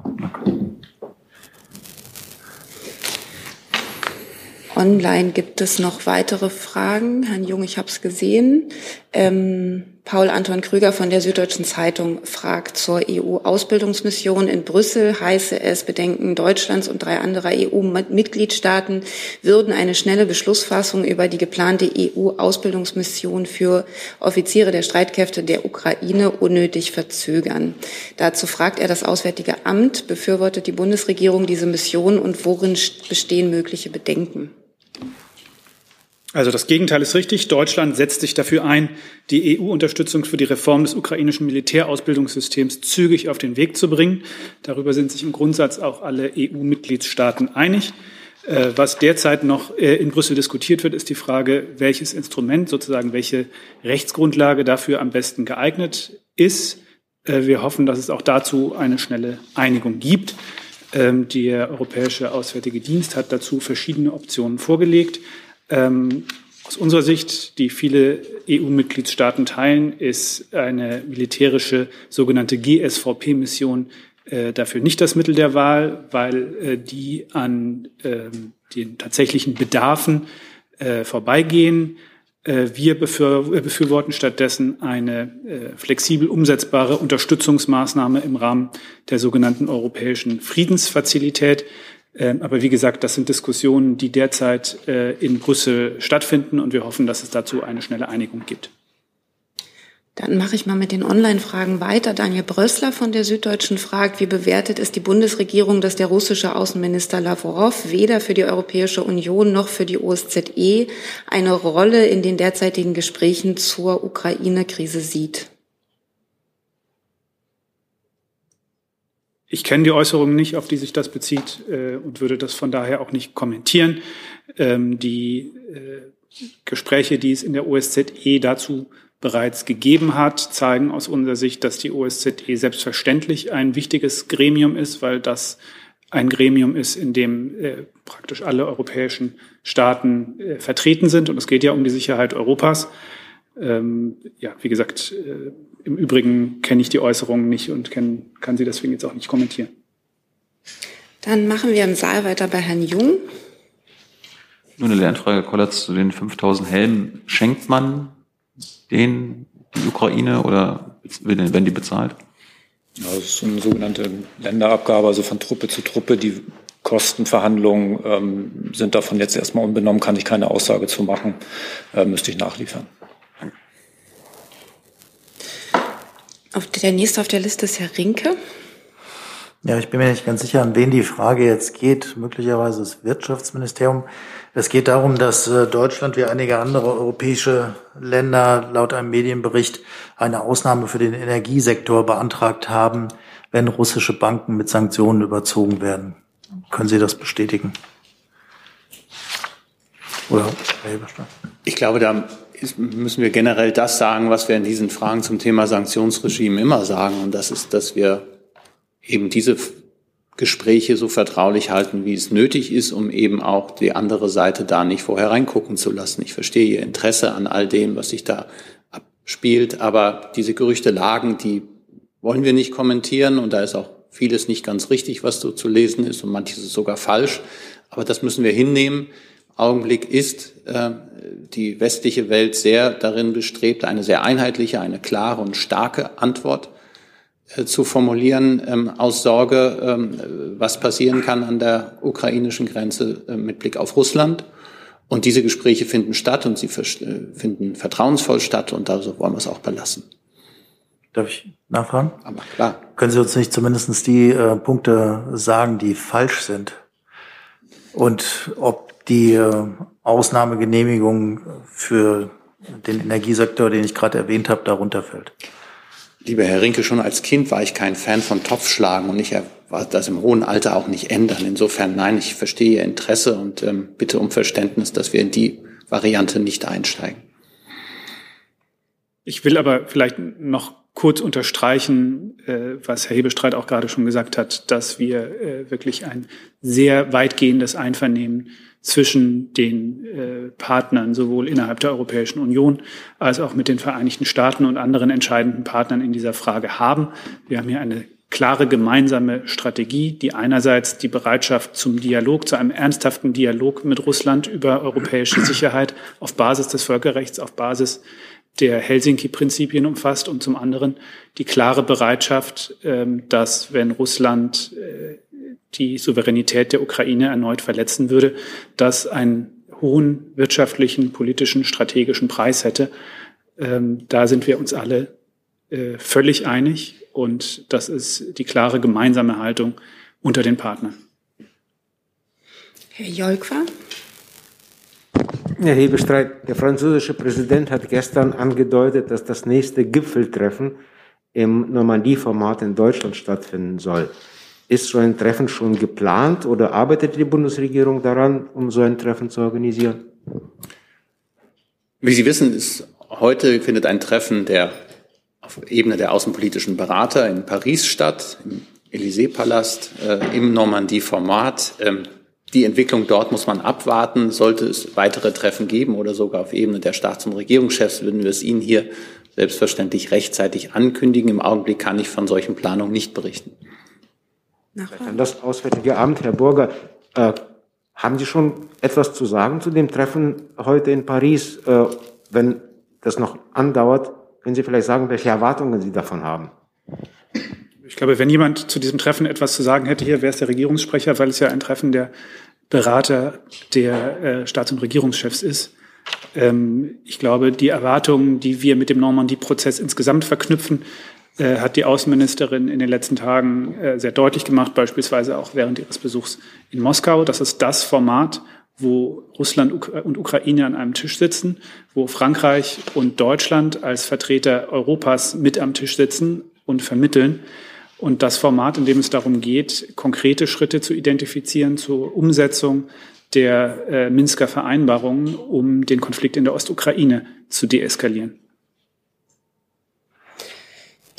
Online gibt es noch weitere Fragen. Herrn Jung, ich habe es gesehen. Ähm, Paul Anton Krüger von der Süddeutschen Zeitung fragt zur EU-Ausbildungsmission in Brüssel. Heiße es, Bedenken Deutschlands und drei anderer EU-Mitgliedstaaten würden eine schnelle Beschlussfassung über die geplante EU-Ausbildungsmission für Offiziere der Streitkräfte der Ukraine unnötig verzögern. Dazu fragt er das Auswärtige Amt, befürwortet die Bundesregierung diese Mission und worin bestehen mögliche Bedenken? Also das Gegenteil ist richtig. Deutschland setzt sich dafür ein, die EU-Unterstützung für die Reform des ukrainischen Militärausbildungssystems zügig auf den Weg zu bringen. Darüber sind sich im Grundsatz auch alle EU-Mitgliedstaaten einig. Äh, was derzeit noch äh, in Brüssel diskutiert wird, ist die Frage, welches Instrument, sozusagen welche Rechtsgrundlage dafür am besten geeignet ist. Äh, wir hoffen, dass es auch dazu eine schnelle Einigung gibt. Ähm, der Europäische Auswärtige Dienst hat dazu verschiedene Optionen vorgelegt. Ähm, aus unserer Sicht, die viele EU-Mitgliedstaaten teilen, ist eine militärische sogenannte GSVP-Mission äh, dafür nicht das Mittel der Wahl, weil äh, die an äh, den tatsächlichen Bedarfen äh, vorbeigehen. Äh, wir befürworten stattdessen eine äh, flexibel umsetzbare Unterstützungsmaßnahme im Rahmen der sogenannten europäischen Friedensfazilität, aber wie gesagt, das sind Diskussionen, die derzeit äh, in Brüssel stattfinden und wir hoffen, dass es dazu eine schnelle Einigung gibt. Dann mache ich mal mit den Online-Fragen weiter. Daniel Brössler von der Süddeutschen fragt, wie bewertet es die Bundesregierung, dass der russische Außenminister Lavrov weder für die Europäische Union noch für die OSZE eine Rolle in den derzeitigen Gesprächen zur Ukraine-Krise sieht? Ich kenne die Äußerungen nicht, auf die sich das bezieht äh, und würde das von daher auch nicht kommentieren. Ähm, die äh, Gespräche, die es in der OSZE dazu bereits gegeben hat, zeigen aus unserer Sicht, dass die OSZE selbstverständlich ein wichtiges Gremium ist, weil das ein Gremium ist, in dem äh, praktisch alle europäischen Staaten äh, vertreten sind. Und es geht ja um die Sicherheit Europas. Ähm, ja, wie gesagt, äh, im Übrigen kenne ich die Äußerungen nicht und kenn, kann sie deswegen jetzt auch nicht kommentieren. Dann machen wir im Saal weiter bei Herrn Jung. Nur eine Lernfrage, Kollatz, zu den 5000 Helmen. Schenkt man den die Ukraine oder werden die bezahlt? Ja, das ist eine sogenannte Länderabgabe, also von Truppe zu Truppe. Die Kostenverhandlungen ähm, sind davon jetzt erstmal unbenommen, kann ich keine Aussage zu machen, äh, müsste ich nachliefern. Der nächste auf der Liste ist Herr Rinke. Ja, ich bin mir nicht ganz sicher, an wen die Frage jetzt geht. Möglicherweise das Wirtschaftsministerium. Es geht darum, dass äh, Deutschland wie einige andere europäische Länder laut einem Medienbericht eine Ausnahme für den Energiesektor beantragt haben, wenn russische Banken mit Sanktionen überzogen werden. Können Sie das bestätigen? Oder Herr Heberstein? Ich glaube, da müssen wir generell das sagen, was wir in diesen Fragen zum Thema Sanktionsregime immer sagen. Und das ist, dass wir eben diese Gespräche so vertraulich halten, wie es nötig ist, um eben auch die andere Seite da nicht vorher reingucken zu lassen. Ich verstehe Ihr Interesse an all dem, was sich da abspielt, aber diese Gerüchte lagen, die wollen wir nicht kommentieren und da ist auch vieles nicht ganz richtig, was so zu lesen ist und manches ist sogar falsch. Aber das müssen wir hinnehmen. Augenblick ist äh, die westliche Welt sehr darin bestrebt, eine sehr einheitliche, eine klare und starke Antwort äh, zu formulieren ähm, aus Sorge, ähm, was passieren kann an der ukrainischen Grenze äh, mit Blick auf Russland. Und diese Gespräche finden statt und sie äh, finden vertrauensvoll statt und da wollen wir es auch belassen. Darf ich nachfragen? Aber klar. Können Sie uns nicht zumindest die äh, Punkte sagen, die falsch sind? Und ob die äh, Ausnahmegenehmigung für den Energiesektor, den ich gerade erwähnt habe, darunter fällt? Lieber Herr Rinke, schon als Kind war ich kein Fan von Topfschlagen und ich war das im hohen Alter auch nicht ändern. Insofern nein, ich verstehe Ihr Interesse und ähm, bitte um Verständnis, dass wir in die Variante nicht einsteigen. Ich will aber vielleicht noch kurz unterstreichen, äh, was Herr Hebestreit auch gerade schon gesagt hat, dass wir äh, wirklich ein sehr weitgehendes Einvernehmen zwischen den äh, Partnern, sowohl innerhalb der Europäischen Union als auch mit den Vereinigten Staaten und anderen entscheidenden Partnern in dieser Frage haben. Wir haben hier eine klare gemeinsame Strategie, die einerseits die Bereitschaft zum Dialog, zu einem ernsthaften Dialog mit Russland über europäische Sicherheit auf Basis des Völkerrechts, auf Basis der Helsinki-Prinzipien umfasst und zum anderen die klare Bereitschaft, ähm, dass wenn Russland äh, die Souveränität der Ukraine erneut verletzen würde, das einen hohen wirtschaftlichen, politischen, strategischen Preis hätte. Ähm, da sind wir uns alle äh, völlig einig und das ist die klare gemeinsame Haltung unter den Partnern. Herr Jolkwa. Herr Hebestreit, der französische Präsident hat gestern angedeutet, dass das nächste Gipfeltreffen im Normandie-Format in Deutschland stattfinden soll. Ist so ein Treffen schon geplant oder arbeitet die Bundesregierung daran, um so ein Treffen zu organisieren? Wie Sie wissen, ist heute findet ein Treffen der auf Ebene der außenpolitischen Berater in Paris statt, im Élysée-Palast, äh, im Normandie-Format. Ähm, die Entwicklung dort muss man abwarten. Sollte es weitere Treffen geben oder sogar auf Ebene der Staats- und Regierungschefs, würden wir es Ihnen hier selbstverständlich rechtzeitig ankündigen. Im Augenblick kann ich von solchen Planungen nicht berichten. Nachfragen. Das Auswärtige Amt, Herr Burger, äh, haben Sie schon etwas zu sagen zu dem Treffen heute in Paris? Äh, wenn das noch andauert, können Sie vielleicht sagen, welche Erwartungen Sie davon haben? Ich glaube, wenn jemand zu diesem Treffen etwas zu sagen hätte, hier wäre es der Regierungssprecher, weil es ja ein Treffen der Berater der äh, Staats- und Regierungschefs ist. Ähm, ich glaube, die Erwartungen, die wir mit dem Normandie-Prozess insgesamt verknüpfen, hat die Außenministerin in den letzten Tagen äh, sehr deutlich gemacht, beispielsweise auch während ihres Besuchs in Moskau. Das ist das Format, wo Russland und Ukraine an einem Tisch sitzen, wo Frankreich und Deutschland als Vertreter Europas mit am Tisch sitzen und vermitteln. Und das Format, in dem es darum geht, konkrete Schritte zu identifizieren zur Umsetzung der äh, Minsker Vereinbarungen, um den Konflikt in der Ostukraine zu deeskalieren.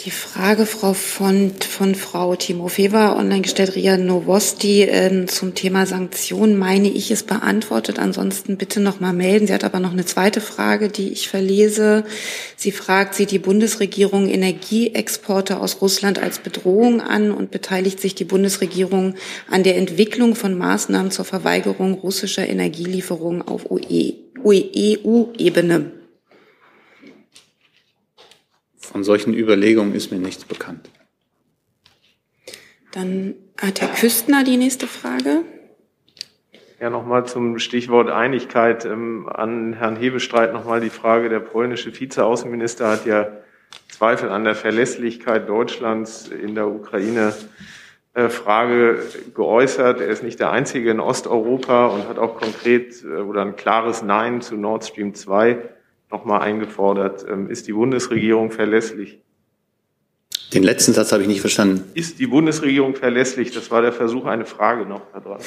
Die Frage, Frau von, von Frau Timofeva, online gestellt, Ria Novosti, äh, zum Thema Sanktionen, meine ich, ist beantwortet. Ansonsten bitte noch mal melden. Sie hat aber noch eine zweite Frage, die ich verlese. Sie fragt, sieht die Bundesregierung Energieexporte aus Russland als Bedrohung an und beteiligt sich die Bundesregierung an der Entwicklung von Maßnahmen zur Verweigerung russischer Energielieferungen auf EU-Ebene? Von solchen Überlegungen ist mir nichts bekannt. Dann hat Herr Küstner die nächste Frage. Ja, nochmal zum Stichwort Einigkeit ähm, an Herrn Hebestreit nochmal die Frage. Der polnische Vizeaußenminister hat ja Zweifel an der Verlässlichkeit Deutschlands in der Ukraine äh, Frage geäußert. Er ist nicht der Einzige in Osteuropa und hat auch konkret äh, oder ein klares Nein zu Nord Stream 2 nochmal eingefordert. Ähm, ist die Bundesregierung verlässlich? Den letzten Satz habe ich nicht verstanden. Ist die Bundesregierung verlässlich? Das war der Versuch, eine Frage noch dran.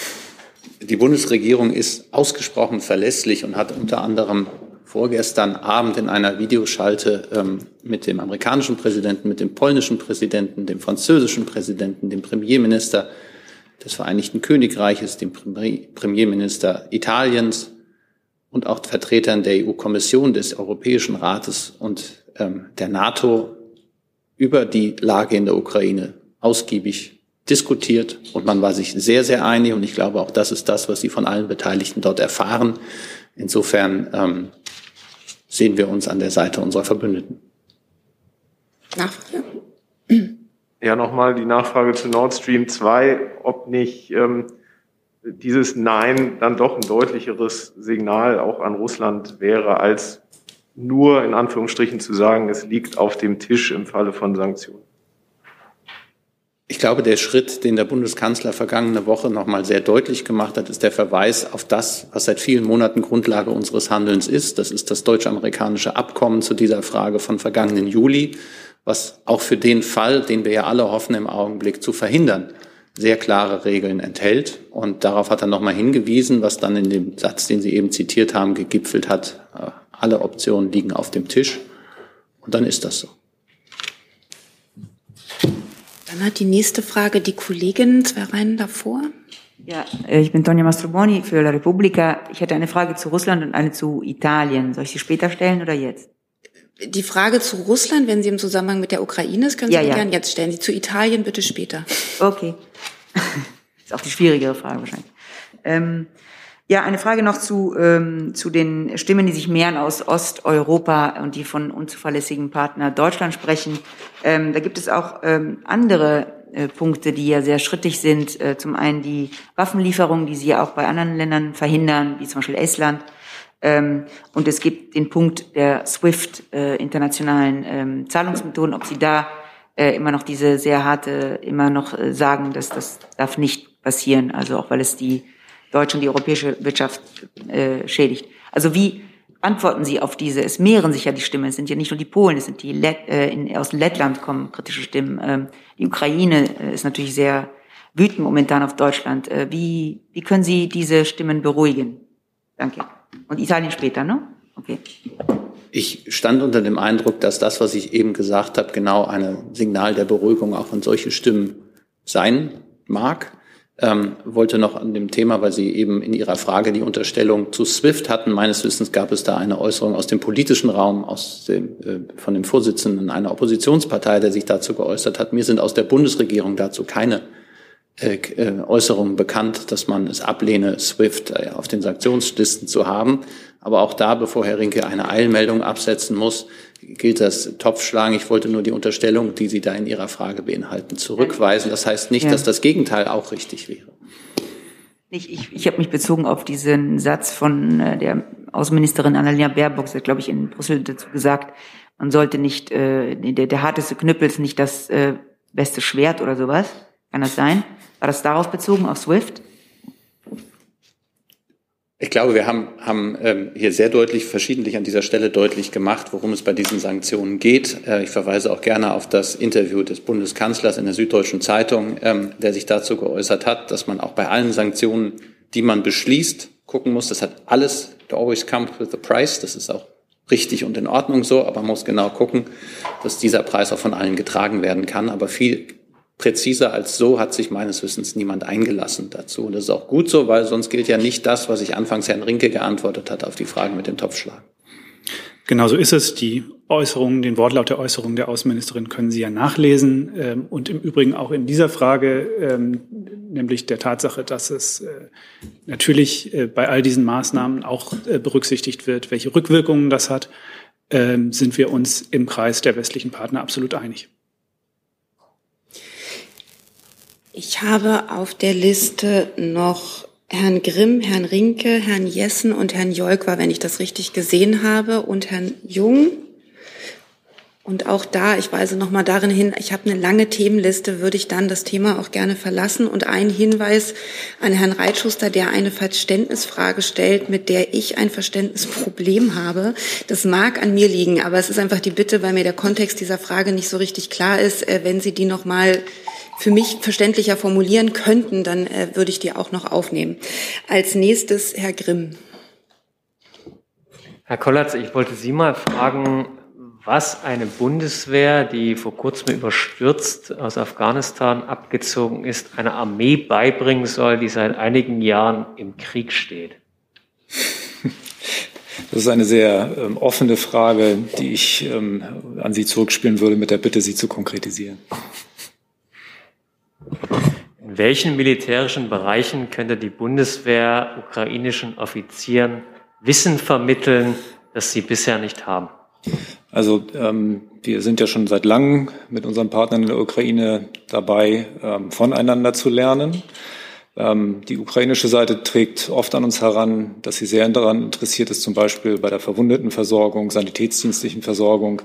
Die Bundesregierung ist ausgesprochen verlässlich und hat unter anderem vorgestern Abend in einer Videoschalte ähm, mit dem amerikanischen Präsidenten, mit dem polnischen Präsidenten, dem französischen Präsidenten, dem Premierminister des Vereinigten Königreiches, dem Premierminister Italiens, und auch Vertretern der EU-Kommission, des Europäischen Rates und ähm, der NATO über die Lage in der Ukraine ausgiebig diskutiert und man war sich sehr, sehr einig und ich glaube auch das ist das, was Sie von allen Beteiligten dort erfahren. Insofern ähm, sehen wir uns an der Seite unserer Verbündeten. Nachfrage? Ja, nochmal die Nachfrage zu Nord Stream 2, ob nicht ähm, dieses Nein dann doch ein deutlicheres Signal auch an Russland wäre, als nur in Anführungsstrichen zu sagen, es liegt auf dem Tisch im Falle von Sanktionen. Ich glaube, der Schritt, den der Bundeskanzler vergangene Woche noch mal sehr deutlich gemacht hat, ist der Verweis auf das, was seit vielen Monaten Grundlage unseres Handelns ist. Das ist das deutsch-amerikanische Abkommen zu dieser Frage von vergangenen Juli, was auch für den Fall, den wir ja alle hoffen, im Augenblick zu verhindern, sehr klare Regeln enthält. Und darauf hat er nochmal hingewiesen, was dann in dem Satz, den Sie eben zitiert haben, gegipfelt hat. Äh, alle Optionen liegen auf dem Tisch. Und dann ist das so. Dann hat die nächste Frage die Kollegin zwei Reihen davor. Ja, äh, ich bin Tonja Mastroboni für La Repubblica. Ich hätte eine Frage zu Russland und eine zu Italien. Soll ich sie später stellen oder jetzt? Die Frage zu Russland, wenn sie im Zusammenhang mit der Ukraine ist, können Sie ja, ja. gerne jetzt stellen. Die zu Italien bitte später. Okay. ist auch die schwierigere Frage wahrscheinlich. Ähm, ja, eine Frage noch zu, ähm, zu den Stimmen, die sich mehren aus Osteuropa und die von unzuverlässigen Partner Deutschland sprechen. Ähm, da gibt es auch ähm, andere äh, Punkte, die ja sehr schrittig sind. Äh, zum einen die Waffenlieferungen, die sie ja auch bei anderen Ländern verhindern, wie zum Beispiel Estland. Ähm, und es gibt den Punkt der SWIFT äh, internationalen ähm, Zahlungsmethoden, ob sie da äh, immer noch diese sehr harte, immer noch äh, sagen, dass das darf nicht passieren, also auch weil es die deutsche und die europäische Wirtschaft äh, schädigt. Also wie antworten Sie auf diese? Es mehren sich ja die Stimmen, es sind ja nicht nur die Polen, es sind die Let äh, in, aus Lettland kommen kritische Stimmen. Ähm, die Ukraine äh, ist natürlich sehr wütend momentan auf Deutschland. Äh, wie, wie können Sie diese Stimmen beruhigen? Danke. Und Italien später, ne? Okay. Ich stand unter dem Eindruck, dass das, was ich eben gesagt habe, genau ein Signal der Beruhigung auch von solchen Stimmen sein mag. Ähm, wollte noch an dem Thema, weil Sie eben in Ihrer Frage die Unterstellung zu SWIFT hatten. Meines Wissens gab es da eine Äußerung aus dem politischen Raum, aus dem, äh, von dem Vorsitzenden einer Oppositionspartei, der sich dazu geäußert hat. Mir sind aus der Bundesregierung dazu keine Äußerungen bekannt, dass man es ablehne, SWIFT äh, auf den Sanktionslisten zu haben. Aber auch da, bevor Herr Rinke eine Eilmeldung absetzen muss, gilt das Topfschlagen. Ich wollte nur die Unterstellung, die Sie da in Ihrer Frage beinhalten, zurückweisen. Das heißt nicht, ja. dass das Gegenteil auch richtig wäre. Ich, ich, ich habe mich bezogen auf diesen Satz von äh, der Außenministerin Annalena Baerbock, sie hat, glaube ich, in Brüssel dazu gesagt, man sollte nicht, äh, der, der harteste Knüppel ist nicht das äh, beste Schwert oder sowas. Kann das sein? War das darauf bezogen, auf SWIFT? Ich glaube, wir haben, haben ähm, hier sehr deutlich, verschiedentlich an dieser Stelle deutlich gemacht, worum es bei diesen Sanktionen geht. Äh, ich verweise auch gerne auf das Interview des Bundeskanzlers in der Süddeutschen Zeitung, ähm, der sich dazu geäußert hat, dass man auch bei allen Sanktionen, die man beschließt, gucken muss. Das hat alles, it always comes with the price. Das ist auch richtig und in Ordnung so, aber man muss genau gucken, dass dieser Preis auch von allen getragen werden kann. Aber viel Präziser als so hat sich meines Wissens niemand eingelassen dazu. Und das ist auch gut so, weil sonst gilt ja nicht das, was ich anfangs Herrn Rinke geantwortet hat auf die Fragen mit dem Topfschlag. Genau so ist es. Die Äußerungen, den Wortlaut der Äußerungen der Außenministerin können Sie ja nachlesen. Ähm, und im Übrigen auch in dieser Frage, ähm, nämlich der Tatsache, dass es äh, natürlich äh, bei all diesen Maßnahmen auch äh, berücksichtigt wird, welche Rückwirkungen das hat, ähm, sind wir uns im Kreis der westlichen Partner absolut einig. Ich habe auf der Liste noch Herrn Grimm, Herrn Rinke, Herrn Jessen und Herrn Jolk wenn ich das richtig gesehen habe, und Herrn Jung. Und auch da, ich weise nochmal darin hin, ich habe eine lange Themenliste, würde ich dann das Thema auch gerne verlassen. Und ein Hinweis an Herrn Reitschuster, der eine Verständnisfrage stellt, mit der ich ein Verständnisproblem habe. Das mag an mir liegen, aber es ist einfach die Bitte, weil mir der Kontext dieser Frage nicht so richtig klar ist, äh, wenn Sie die nochmal für mich verständlicher formulieren könnten, dann äh, würde ich die auch noch aufnehmen. Als nächstes Herr Grimm. Herr Kollatz, ich wollte Sie mal fragen, was eine Bundeswehr, die vor kurzem überstürzt aus Afghanistan abgezogen ist, einer Armee beibringen soll, die seit einigen Jahren im Krieg steht. Das ist eine sehr ähm, offene Frage, die ich ähm, an Sie zurückspielen würde mit der Bitte, sie zu konkretisieren. In welchen militärischen Bereichen könnte die Bundeswehr ukrainischen Offizieren Wissen vermitteln, das sie bisher nicht haben? Also ähm, wir sind ja schon seit langem mit unseren Partnern in der Ukraine dabei, ähm, voneinander zu lernen. Ähm, die ukrainische Seite trägt oft an uns heran, dass sie sehr daran interessiert ist, zum Beispiel bei der Verwundetenversorgung, sanitätsdienstlichen Versorgung,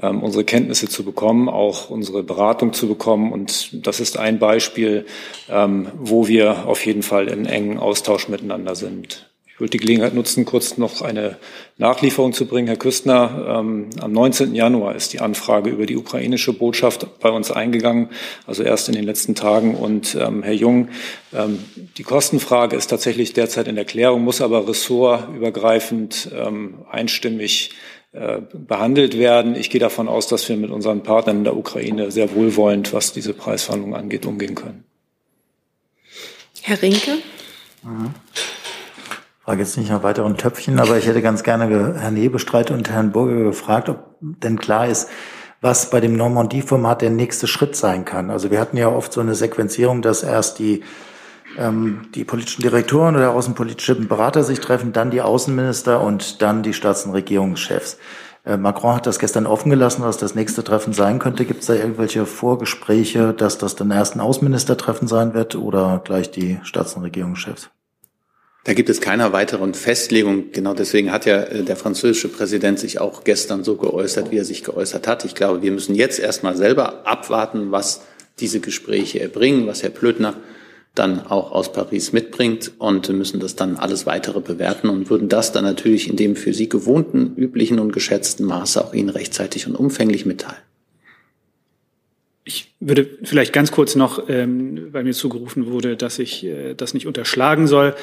ähm, unsere Kenntnisse zu bekommen, auch unsere Beratung zu bekommen. Und das ist ein Beispiel, ähm, wo wir auf jeden Fall in engen Austausch miteinander sind. Ich würde die Gelegenheit nutzen, kurz noch eine Nachlieferung zu bringen. Herr Küstner, ähm, am 19. Januar ist die Anfrage über die ukrainische Botschaft bei uns eingegangen, also erst in den letzten Tagen. Und ähm, Herr Jung, ähm, die Kostenfrage ist tatsächlich derzeit in Erklärung, muss aber ressortübergreifend ähm, einstimmig äh, behandelt werden. Ich gehe davon aus, dass wir mit unseren Partnern in der Ukraine sehr wohlwollend, was diese Preisverhandlungen angeht, umgehen können. Herr Rinke? Mhm frage jetzt nicht nach weiteren Töpfchen, aber ich hätte ganz gerne Herrn Hebestreit und Herrn Burger gefragt, ob denn klar ist, was bei dem Normandie-Format der nächste Schritt sein kann. Also wir hatten ja oft so eine Sequenzierung, dass erst die, ähm, die politischen Direktoren oder außenpolitischen Berater sich treffen, dann die Außenminister und dann die Staats- und Regierungschefs. Äh, Macron hat das gestern offen gelassen, was das nächste Treffen sein könnte. Gibt es da irgendwelche Vorgespräche, dass das dann erst ein Außenministertreffen sein wird oder gleich die Staats- und Regierungschefs? Da gibt es keiner weiteren Festlegung. Genau deswegen hat ja äh, der französische Präsident sich auch gestern so geäußert, wie er sich geäußert hat. Ich glaube, wir müssen jetzt erstmal selber abwarten, was diese Gespräche erbringen, was Herr Plötner dann auch aus Paris mitbringt und müssen das dann alles weitere bewerten und würden das dann natürlich in dem für Sie gewohnten, üblichen und geschätzten Maße auch Ihnen rechtzeitig und umfänglich mitteilen. Ich würde vielleicht ganz kurz noch, ähm, weil mir zugerufen wurde, dass ich äh, das nicht unterschlagen soll,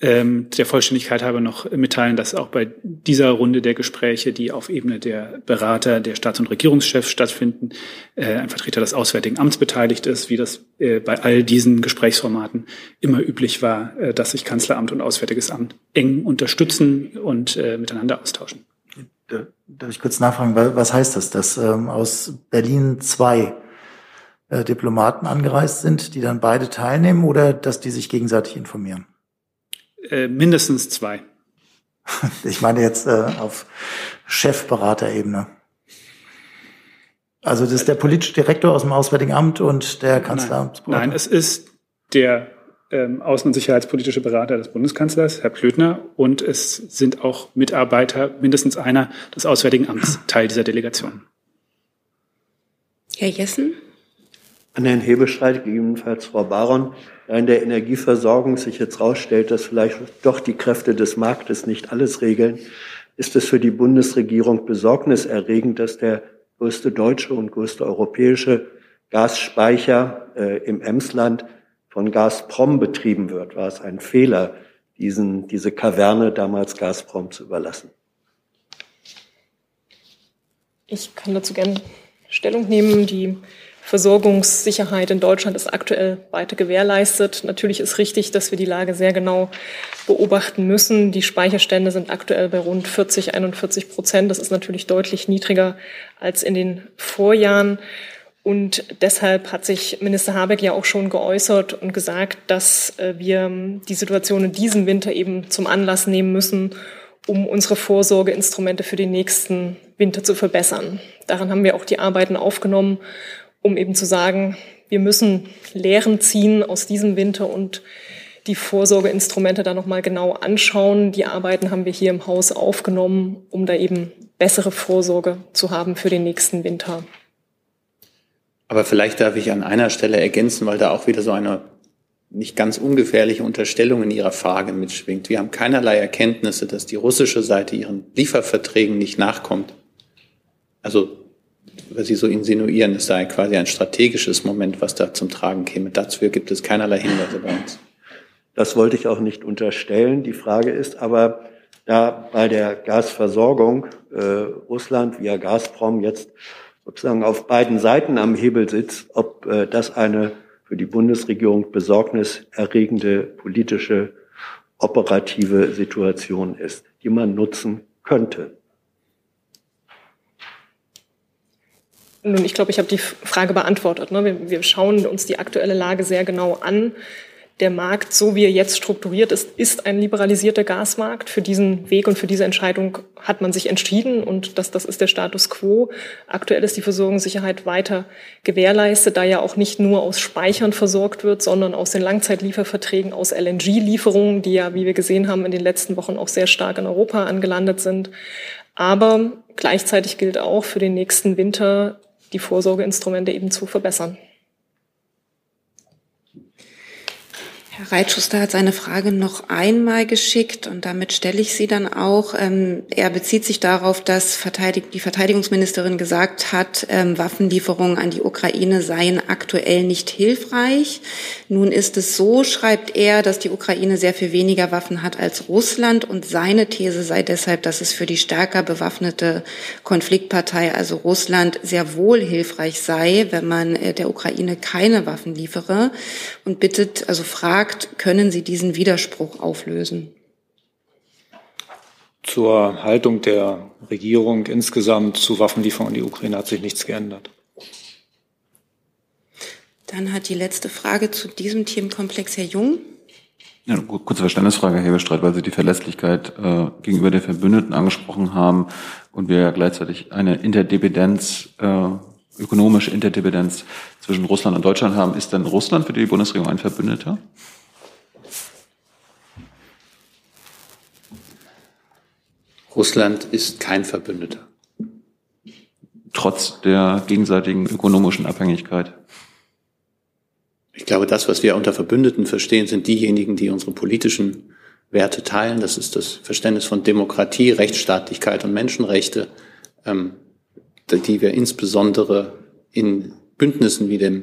ähm, der Vollständigkeit halber noch mitteilen, dass auch bei dieser Runde der Gespräche, die auf Ebene der Berater, der Staats- und Regierungschefs stattfinden, äh, ein Vertreter des Auswärtigen Amts beteiligt ist, wie das äh, bei all diesen Gesprächsformaten immer üblich war, äh, dass sich Kanzleramt und Auswärtiges Amt eng unterstützen und äh, miteinander austauschen. Darf ich kurz nachfragen, was heißt das, dass ähm, aus Berlin zwei äh, Diplomaten angereist sind, die dann beide teilnehmen oder dass die sich gegenseitig informieren? Äh, mindestens zwei. Ich meine jetzt äh, auf Chefberaterebene. Also das ist der politische Direktor aus dem Auswärtigen Amt und der Kanzleramtsberater? Nein, nein, es ist der ähm, außen- und sicherheitspolitische Berater des Bundeskanzlers, Herr Klötner, und es sind auch Mitarbeiter, mindestens einer des Auswärtigen Amts, Teil dieser Delegation. Herr Jessen? An Herrn Hebestreit, gegebenenfalls Frau Baron, da in der Energieversorgung sich jetzt herausstellt, dass vielleicht doch die Kräfte des Marktes nicht alles regeln, ist es für die Bundesregierung besorgniserregend, dass der größte deutsche und größte europäische Gasspeicher äh, im Emsland von Gazprom betrieben wird. War es ein Fehler, diesen, diese Kaverne damals Gazprom zu überlassen? Ich kann dazu gerne Stellung nehmen. Die Versorgungssicherheit in Deutschland ist aktuell weiter gewährleistet. Natürlich ist richtig, dass wir die Lage sehr genau beobachten müssen. Die Speicherstände sind aktuell bei rund 40, 41 Prozent. Das ist natürlich deutlich niedriger als in den Vorjahren. Und deshalb hat sich Minister Habeck ja auch schon geäußert und gesagt, dass äh, wir die Situation in diesem Winter eben zum Anlass nehmen müssen, um unsere Vorsorgeinstrumente für den nächsten Winter zu verbessern. Daran haben wir auch die Arbeiten aufgenommen, um eben zu sagen, wir müssen Lehren ziehen aus diesem Winter und die Vorsorgeinstrumente da nochmal genau anschauen. Die Arbeiten haben wir hier im Haus aufgenommen, um da eben bessere Vorsorge zu haben für den nächsten Winter. Aber vielleicht darf ich an einer Stelle ergänzen, weil da auch wieder so eine nicht ganz ungefährliche Unterstellung in Ihrer Frage mitschwingt. Wir haben keinerlei Erkenntnisse, dass die russische Seite ihren Lieferverträgen nicht nachkommt. Also, was Sie so insinuieren, es sei quasi ein strategisches Moment, was da zum Tragen käme. Dazu gibt es keinerlei Hinweise bei uns. Das wollte ich auch nicht unterstellen. Die Frage ist aber, da bei der Gasversorgung äh, Russland via Gazprom jetzt sozusagen auf beiden Seiten am Hebel sitzt, ob äh, das eine für die Bundesregierung besorgniserregende politische operative Situation ist, die man nutzen könnte. Nun, ich glaube, ich habe die Frage beantwortet. Ne? Wir, wir schauen uns die aktuelle Lage sehr genau an der Markt, so wie er jetzt strukturiert ist, ist ein liberalisierter Gasmarkt. Für diesen Weg und für diese Entscheidung hat man sich entschieden und das, das ist der Status quo. Aktuell ist die Versorgungssicherheit weiter gewährleistet, da ja auch nicht nur aus Speichern versorgt wird, sondern aus den Langzeitlieferverträgen, aus LNG-Lieferungen, die ja, wie wir gesehen haben, in den letzten Wochen auch sehr stark in Europa angelandet sind. Aber gleichzeitig gilt auch für den nächsten Winter, die Vorsorgeinstrumente eben zu verbessern. Herr Reitschuster hat seine Frage noch einmal geschickt und damit stelle ich sie dann auch. Ähm, er bezieht sich darauf, dass die Verteidigungsministerin gesagt hat, ähm, Waffenlieferungen an die Ukraine seien aktuell nicht hilfreich. Nun ist es so, schreibt er, dass die Ukraine sehr viel weniger Waffen hat als Russland und seine These sei deshalb, dass es für die stärker bewaffnete Konfliktpartei, also Russland, sehr wohl hilfreich sei, wenn man äh, der Ukraine keine Waffen liefere und bittet, also fragt, gefragt, können Sie diesen Widerspruch auflösen? Zur Haltung der Regierung insgesamt zu Waffenlieferungen an die Ukraine hat sich nichts geändert. Dann hat die letzte Frage zu diesem Themenkomplex Herr Jung. Ja, kurze Verständnisfrage, Herr Hebestreit, weil Sie die Verlässlichkeit äh, gegenüber den Verbündeten angesprochen haben und wir ja gleichzeitig eine Interdependenz, äh, ökonomische Interdependenz zwischen Russland und Deutschland haben. Ist denn Russland für die Bundesregierung ein Verbündeter? Russland ist kein Verbündeter. Trotz der gegenseitigen ökonomischen Abhängigkeit. Ich glaube, das, was wir unter Verbündeten verstehen, sind diejenigen, die unsere politischen Werte teilen. Das ist das Verständnis von Demokratie, Rechtsstaatlichkeit und Menschenrechte, ähm, die wir insbesondere in Bündnissen wie dem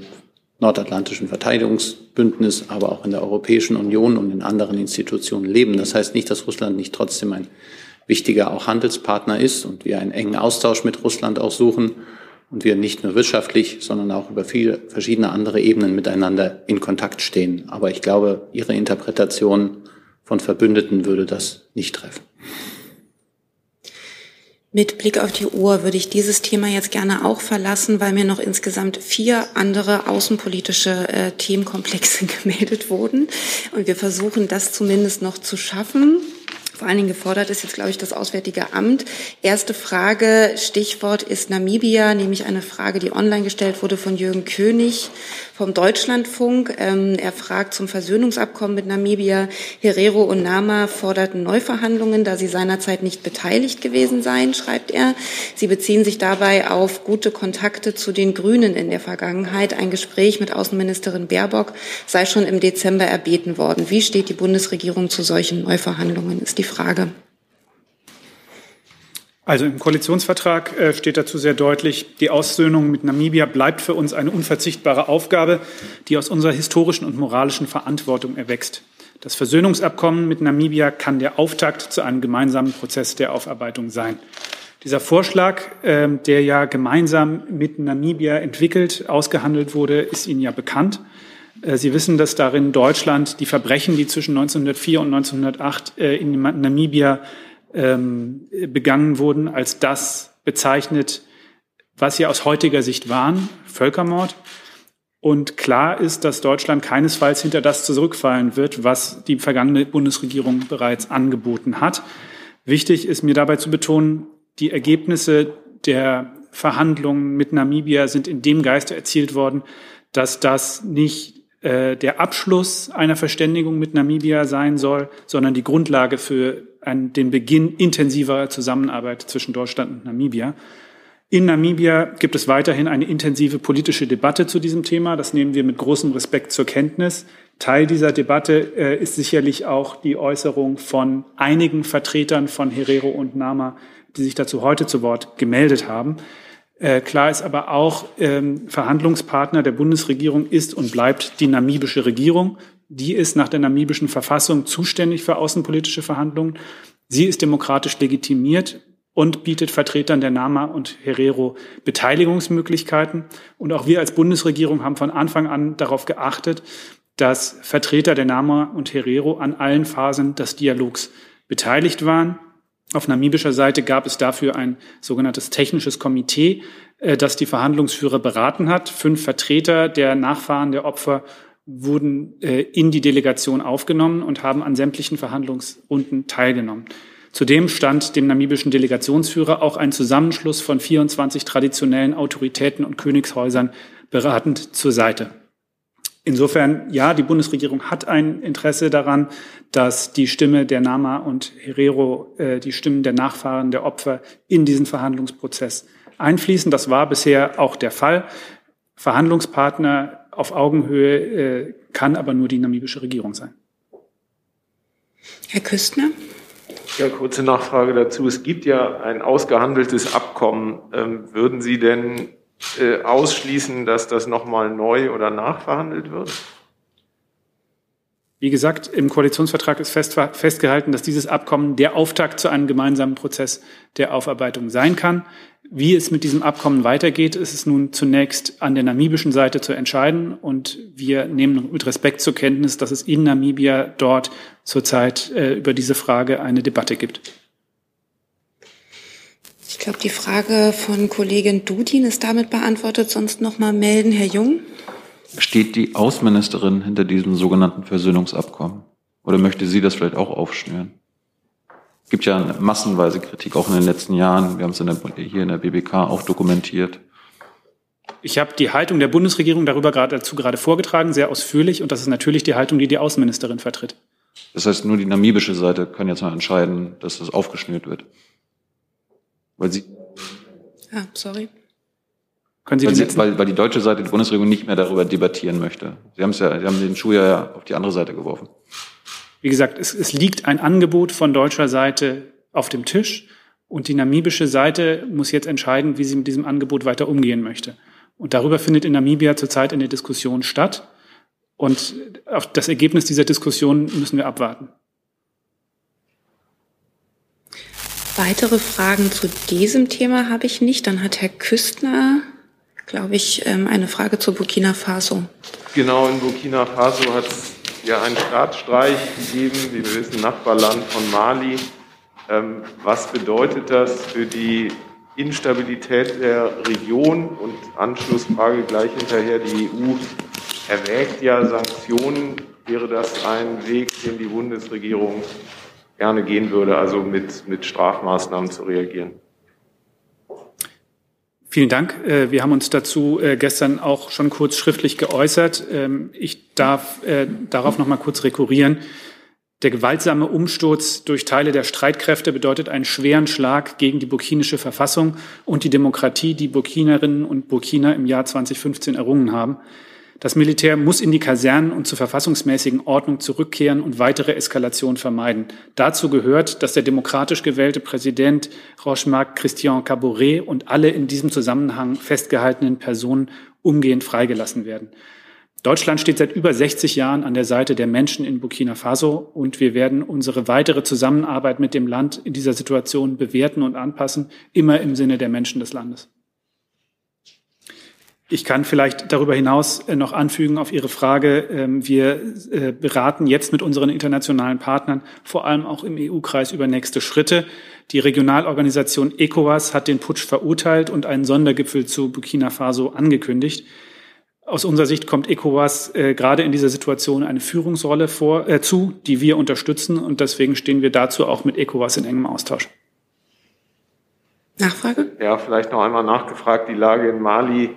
Nordatlantischen Verteidigungsbündnis, aber auch in der Europäischen Union und in anderen Institutionen leben. Das heißt nicht, dass Russland nicht trotzdem ein wichtiger auch Handelspartner ist und wir einen engen Austausch mit Russland auch suchen und wir nicht nur wirtschaftlich, sondern auch über viele verschiedene andere Ebenen miteinander in Kontakt stehen. Aber ich glaube, Ihre Interpretation von Verbündeten würde das nicht treffen. Mit Blick auf die Uhr würde ich dieses Thema jetzt gerne auch verlassen, weil mir noch insgesamt vier andere außenpolitische äh, Themenkomplexe gemeldet wurden. Und wir versuchen das zumindest noch zu schaffen. Vor allen Dingen gefordert ist jetzt, glaube ich, das Auswärtige Amt. Erste Frage, Stichwort ist Namibia, nämlich eine Frage, die online gestellt wurde von Jürgen König vom Deutschlandfunk. Ähm, er fragt zum Versöhnungsabkommen mit Namibia. Herero und Nama forderten Neuverhandlungen, da sie seinerzeit nicht beteiligt gewesen seien, schreibt er. Sie beziehen sich dabei auf gute Kontakte zu den Grünen in der Vergangenheit. Ein Gespräch mit Außenministerin Baerbock sei schon im Dezember erbeten worden. Wie steht die Bundesregierung zu solchen Neuverhandlungen, ist die Frage. Also im Koalitionsvertrag äh, steht dazu sehr deutlich, die Aussöhnung mit Namibia bleibt für uns eine unverzichtbare Aufgabe, die aus unserer historischen und moralischen Verantwortung erwächst. Das Versöhnungsabkommen mit Namibia kann der Auftakt zu einem gemeinsamen Prozess der Aufarbeitung sein. Dieser Vorschlag, äh, der ja gemeinsam mit Namibia entwickelt, ausgehandelt wurde, ist Ihnen ja bekannt. Äh, Sie wissen, dass darin Deutschland die Verbrechen, die zwischen 1904 und 1908 in Namibia ähm, begangen wurden, als das bezeichnet, was sie aus heutiger Sicht waren, Völkermord. Und klar ist, dass Deutschland keinesfalls hinter das zurückfallen wird, was die vergangene Bundesregierung bereits angeboten hat. Wichtig ist mir dabei zu betonen, die Ergebnisse der Verhandlungen mit Namibia sind in dem Geiste erzielt worden, dass das nicht äh, der Abschluss einer Verständigung mit Namibia sein soll, sondern die Grundlage für einen, den Beginn intensiverer Zusammenarbeit zwischen Deutschland und Namibia. In Namibia gibt es weiterhin eine intensive politische Debatte zu diesem Thema. Das nehmen wir mit großem Respekt zur Kenntnis. Teil dieser Debatte äh, ist sicherlich auch die Äußerung von einigen Vertretern von Herero und Nama, die sich dazu heute zu Wort gemeldet haben. Äh, klar ist aber auch, ähm, Verhandlungspartner der Bundesregierung ist und bleibt die namibische Regierung. Die ist nach der namibischen Verfassung zuständig für außenpolitische Verhandlungen. Sie ist demokratisch legitimiert und bietet Vertretern der NAMA und Herero Beteiligungsmöglichkeiten. Und auch wir als Bundesregierung haben von Anfang an darauf geachtet, dass Vertreter der NAMA und Herero an allen Phasen des Dialogs beteiligt waren. Auf namibischer Seite gab es dafür ein sogenanntes technisches Komitee, äh, das die Verhandlungsführer beraten hat. Fünf Vertreter der Nachfahren der Opfer wurden äh, in die Delegation aufgenommen und haben an sämtlichen Verhandlungsrunden teilgenommen. Zudem stand dem namibischen Delegationsführer auch ein Zusammenschluss von 24 traditionellen Autoritäten und Königshäusern beratend zur Seite. Insofern, ja, die Bundesregierung hat ein Interesse daran, dass die Stimme der Nama und Herero, äh, die Stimmen der Nachfahren der Opfer in diesen Verhandlungsprozess einfließen. Das war bisher auch der Fall. Verhandlungspartner auf Augenhöhe äh, kann aber nur die namibische Regierung sein. Herr Küstner? Ja, kurze Nachfrage dazu. Es gibt ja ein ausgehandeltes Abkommen. Ähm, würden Sie denn äh, ausschließen, dass das nochmal neu oder nachverhandelt wird? Wie gesagt, im Koalitionsvertrag ist fest, festgehalten, dass dieses Abkommen der Auftakt zu einem gemeinsamen Prozess der Aufarbeitung sein kann. Wie es mit diesem Abkommen weitergeht, ist es nun zunächst an der namibischen Seite zu entscheiden. Und wir nehmen mit Respekt zur Kenntnis, dass es in Namibia dort zurzeit äh, über diese Frage eine Debatte gibt. Ich glaube, die Frage von Kollegin Dudin ist damit beantwortet. Sonst noch mal melden, Herr Jung. Steht die Außenministerin hinter diesem sogenannten Versöhnungsabkommen? Oder möchte sie das vielleicht auch aufschnüren? Es gibt ja massenweise Kritik auch in den letzten Jahren. Wir haben es in der, hier in der BBK auch dokumentiert. Ich habe die Haltung der Bundesregierung darüber gerade, dazu gerade vorgetragen, sehr ausführlich. Und das ist natürlich die Haltung, die die Außenministerin vertritt. Das heißt, nur die namibische Seite kann jetzt mal entscheiden, dass das aufgeschnürt wird. Weil sie. Ah, sorry. Können Sie weil, sie, weil, weil die deutsche Seite, die Bundesregierung nicht mehr darüber debattieren möchte. Sie haben es ja, Sie haben den Schuh ja auf die andere Seite geworfen. Wie gesagt, es, es liegt ein Angebot von deutscher Seite auf dem Tisch und die namibische Seite muss jetzt entscheiden, wie sie mit diesem Angebot weiter umgehen möchte. Und darüber findet in Namibia zurzeit eine Diskussion statt. Und auf das Ergebnis dieser Diskussion müssen wir abwarten. Weitere Fragen zu diesem Thema habe ich nicht. Dann hat Herr Küstner, glaube ich, ähm, eine Frage zu Burkina Faso. Genau, in Burkina Faso hat es ja einen Staatsstreich gegeben, wie wir wissen, Nachbarland von Mali. Ähm, was bedeutet das für die Instabilität der Region? Und Anschlussfrage gleich hinterher, die EU erwägt ja Sanktionen. Wäre das ein Weg, den die Bundesregierung gerne gehen würde, also mit, mit Strafmaßnahmen zu reagieren. Vielen Dank. Äh, wir haben uns dazu äh, gestern auch schon kurz schriftlich geäußert. Ähm, ich darf äh, darauf noch mal kurz rekurrieren. Der gewaltsame Umsturz durch Teile der Streitkräfte bedeutet einen schweren Schlag gegen die burkinische Verfassung und die Demokratie, die Burkinerinnen und Burkiner im Jahr 2015 errungen haben. Das Militär muss in die Kasernen und zur verfassungsmäßigen Ordnung zurückkehren und weitere Eskalation vermeiden. Dazu gehört, dass der demokratisch gewählte Präsident Rochemarc Christian Caboret und alle in diesem Zusammenhang festgehaltenen Personen umgehend freigelassen werden. Deutschland steht seit über 60 Jahren an der Seite der Menschen in Burkina Faso und wir werden unsere weitere Zusammenarbeit mit dem Land in dieser Situation bewerten und anpassen, immer im Sinne der Menschen des Landes. Ich kann vielleicht darüber hinaus äh, noch anfügen auf Ihre Frage. Ähm, wir äh, beraten jetzt mit unseren internationalen Partnern, vor allem auch im EU-Kreis, über nächste Schritte. Die Regionalorganisation ECOWAS hat den Putsch verurteilt und einen Sondergipfel zu Burkina Faso angekündigt. Aus unserer Sicht kommt ECOWAS äh, gerade in dieser Situation eine Führungsrolle vor, äh, zu, die wir unterstützen. Und deswegen stehen wir dazu auch mit ECOWAS in engem Austausch. Nachfrage? Ja, vielleicht noch einmal nachgefragt. Die Lage in Mali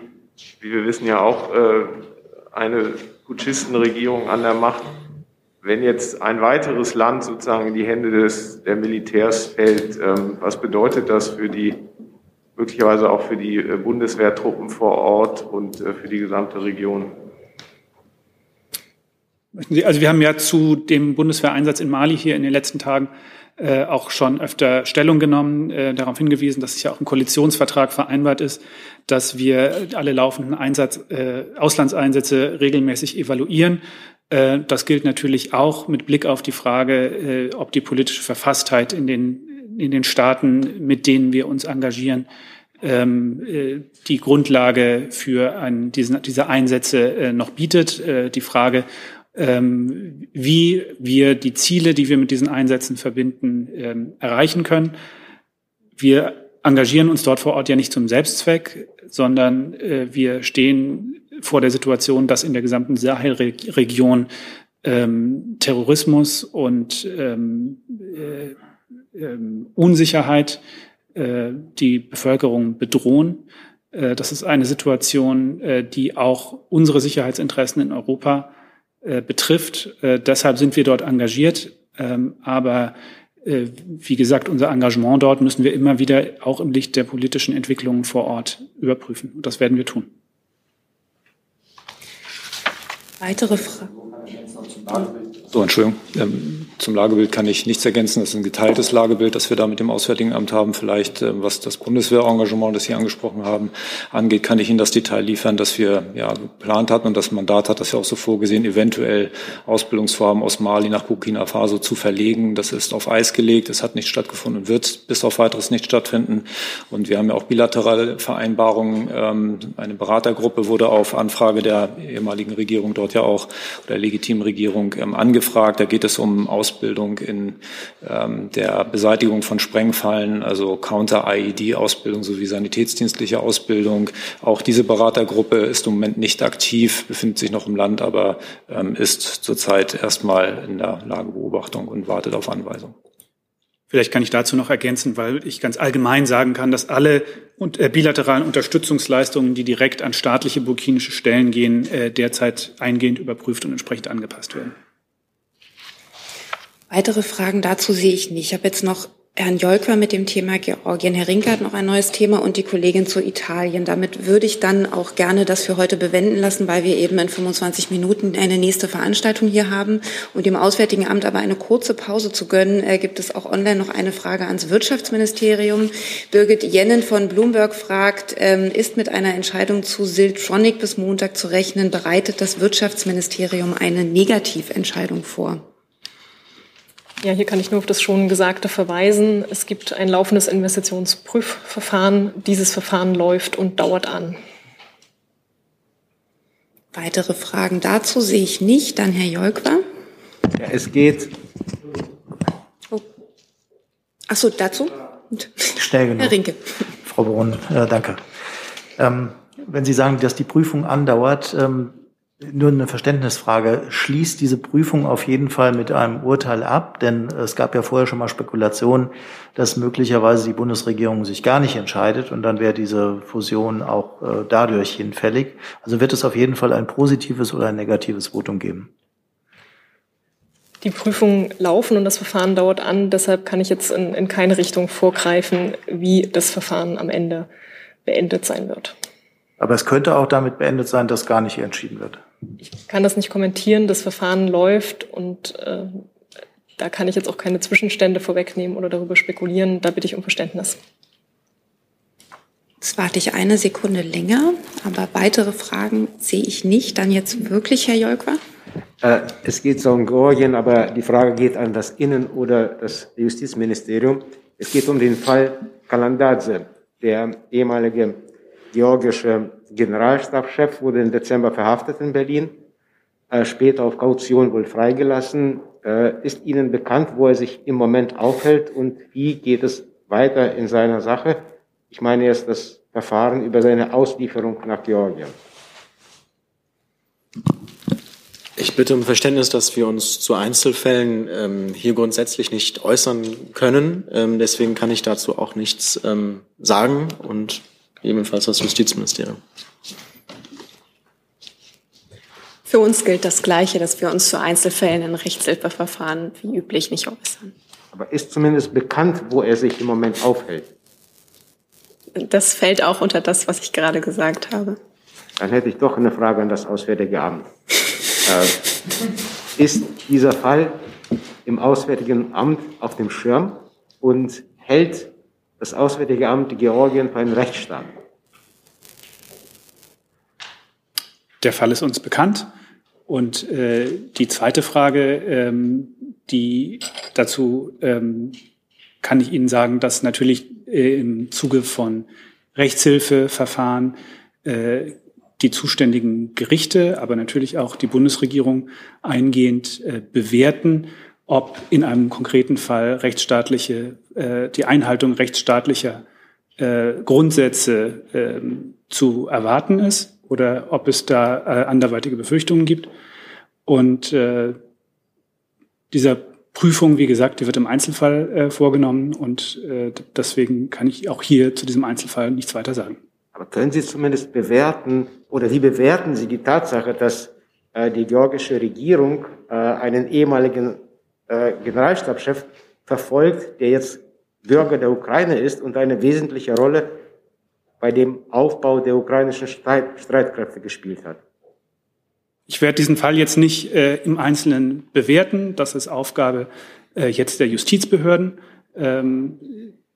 wie wir wissen, ja auch äh, eine Putschistenregierung an der Macht. Wenn jetzt ein weiteres Land sozusagen in die Hände des, der Militärs fällt, ähm, was bedeutet das für die, möglicherweise auch für die äh, Bundeswehrtruppen vor Ort und äh, für die gesamte Region? Also wir haben ja zu dem Bundeswehreinsatz in Mali hier in den letzten Tagen äh, auch schon öfter Stellung genommen, äh, darauf hingewiesen, dass es ja auch im Koalitionsvertrag vereinbart ist, dass wir alle laufenden Einsatz, äh, Auslandseinsätze regelmäßig evaluieren. Äh, das gilt natürlich auch mit Blick auf die Frage, äh, ob die politische Verfasstheit in den, in den Staaten, mit denen wir uns engagieren, ähm, äh, die Grundlage für ein, diesen, diese Einsätze äh, noch bietet. Die Frage, ähm, wie wir die Ziele, die wir mit diesen Einsätzen verbinden, ähm, erreichen können. Wir engagieren uns dort vor Ort ja nicht zum Selbstzweck, sondern äh, wir stehen vor der Situation, dass in der gesamten Sahelregion ähm, Terrorismus und ähm, äh, äh, Unsicherheit die Bevölkerung bedrohen. Äh, das ist eine Situation, äh, die auch unsere Sicherheitsinteressen in Europa äh, betrifft. Äh, deshalb sind wir dort engagiert. Ähm, aber äh, wie gesagt, unser Engagement dort müssen wir immer wieder auch im Licht der politischen Entwicklungen vor Ort überprüfen. Und das werden wir tun. Weitere Fragen? So, Entschuldigung. Ähm, zum Lagebild kann ich nichts ergänzen. Das ist ein geteiltes Lagebild, das wir da mit dem Auswärtigen Amt haben. Vielleicht, ähm, was das Bundeswehrengagement, das Sie angesprochen haben, angeht, kann ich Ihnen das Detail liefern, dass wir ja geplant hatten und das Mandat hat das ja auch so vorgesehen, eventuell Ausbildungsvorhaben aus Mali nach Burkina Faso zu verlegen. Das ist auf Eis gelegt. Es hat nicht stattgefunden und wird bis auf weiteres nicht stattfinden. Und wir haben ja auch bilaterale Vereinbarungen. Ähm, eine Beratergruppe wurde auf Anfrage der ehemaligen Regierung dort ja auch, der legitimen Regierung, ähm, angefragt. Da geht es um Aus Ausbildung in ähm, der Beseitigung von Sprengfallen, also Counter-IED-Ausbildung sowie sanitätsdienstliche Ausbildung. Auch diese Beratergruppe ist im Moment nicht aktiv, befindet sich noch im Land, aber ähm, ist zurzeit erstmal in der Lagebeobachtung und wartet auf Anweisung. Vielleicht kann ich dazu noch ergänzen, weil ich ganz allgemein sagen kann, dass alle äh, bilateralen Unterstützungsleistungen, die direkt an staatliche burkinische Stellen gehen, äh, derzeit eingehend überprüft und entsprechend angepasst werden. Weitere Fragen dazu sehe ich nicht. Ich habe jetzt noch Herrn Jolker mit dem Thema Georgien. Herr Rinke hat noch ein neues Thema und die Kollegin zu Italien. Damit würde ich dann auch gerne das für heute bewenden lassen, weil wir eben in 25 Minuten eine nächste Veranstaltung hier haben und dem Auswärtigen Amt aber eine kurze Pause zu gönnen, äh, gibt es auch online noch eine Frage ans Wirtschaftsministerium. Birgit Jennen von Bloomberg fragt, ähm, ist mit einer Entscheidung zu Siltronic bis Montag zu rechnen? Bereitet das Wirtschaftsministerium eine Negativentscheidung vor? Ja, hier kann ich nur auf das schon Gesagte verweisen. Es gibt ein laufendes Investitionsprüfverfahren. Dieses Verfahren läuft und dauert an. Weitere Fragen dazu sehe ich nicht. Dann Herr Jolkwa. Ja, es geht. Oh. Ach so, dazu? Schnell genug. Herr Rinke. Frau Baron, äh, danke. Ähm, wenn Sie sagen, dass die Prüfung andauert, ähm, Nur eine Verständnisfrage. Schließt diese Prüfung auf jeden Fall mit einem Urteil ab? Denn es gab ja vorher schon mal Spekulationen, dass möglicherweise die Bundesregierung sich gar nicht entscheidet und dann wäre diese Fusion auch äh, dadurch hinfällig. Also wird es auf jeden Fall ein positives oder ein negatives Votum geben? Die Prüfungen laufen und das Verfahren dauert an. Deshalb kann ich jetzt in, in keine Richtung vorgreifen, wie das Verfahren am Ende beendet sein wird. Aber es könnte auch damit beendet sein, dass gar nicht entschieden wird. Ich kann das nicht kommentieren. Das Verfahren läuft und äh, da kann ich jetzt auch keine Zwischenstände vorwegnehmen oder darüber spekulieren. Da bitte ich um Verständnis. Jetzt warte ich eine Sekunde länger, aber weitere Fragen sehe ich nicht. Dann jetzt wirklich, Herr Jolkwa? Äh, es geht so um Georgien, aber die Frage geht an das Innen- oder das Justizministerium. Es geht um den Fall Kalandadze, der ehemalige georgische Generalstabschef, wurde im Dezember verhaftet in Berlin, äh, später auf Kaution wohl freigelassen. Äh, ist Ihnen bekannt, wo er sich im Moment aufhält und wie geht es weiter in seiner Sache? Ich meine jetzt das Verfahren über seine Auslieferung nach Georgien. Ich bitte um Verständnis, dass wir uns zu Einzelfällen ähm, hier grundsätzlich nicht äußern können. Ähm, deswegen kann ich dazu auch nichts ähm, sagen und ebenfalls das Justizministerium. Für uns gilt das Gleiche, dass wir uns zu Einzelfällen in Rechtshilfeverfahren wie üblich nicht äußern. Aber ist zumindest bekannt, wo er sich im Moment aufhält? Das fällt auch unter das, was ich gerade gesagt habe. Dann hätte ich doch eine Frage an das Auswärtige Amt. äh, ist dieser Fall im Auswärtigen Amt auf dem Schirm und hält das Auswärtige Amt Georgien für einen Rechtsstaat? Der Fall ist uns bekannt. Und äh, die zweite Frage, ähm, die dazu ähm, kann ich Ihnen sagen, dass natürlich äh, im Zuge von Rechtshilfeverfahren äh, die zuständigen Gerichte, aber natürlich auch die Bundesregierung eingehend äh, bewerten, ob in einem konkreten Fall rechtsstaatliche, äh, die Einhaltung rechtsstaatlicher äh, Grundsätze äh, zu erwarten ist oder ob es da äh, anderweitige Befürchtungen gibt. Und äh, dieser Prüfung, wie gesagt, die wird im Einzelfall äh, vorgenommen und äh, deswegen kann ich auch hier zu diesem Einzelfall nichts weiter sagen. Aber können Sie zumindest bewerten oder wie bewerten Sie die Tatsache, dass äh, die georgische Regierung äh, einen ehemaligen äh, Generalstabschef verfolgt, der jetzt Bürger der Ukraine ist und eine wesentliche Rolle bei dem Aufbau der ukrainischen Streit Streitkräfte gespielt hat? Ich werde diesen Fall jetzt nicht äh, im Einzelnen bewerten. Das ist Aufgabe äh, jetzt der Justizbehörden. Ähm,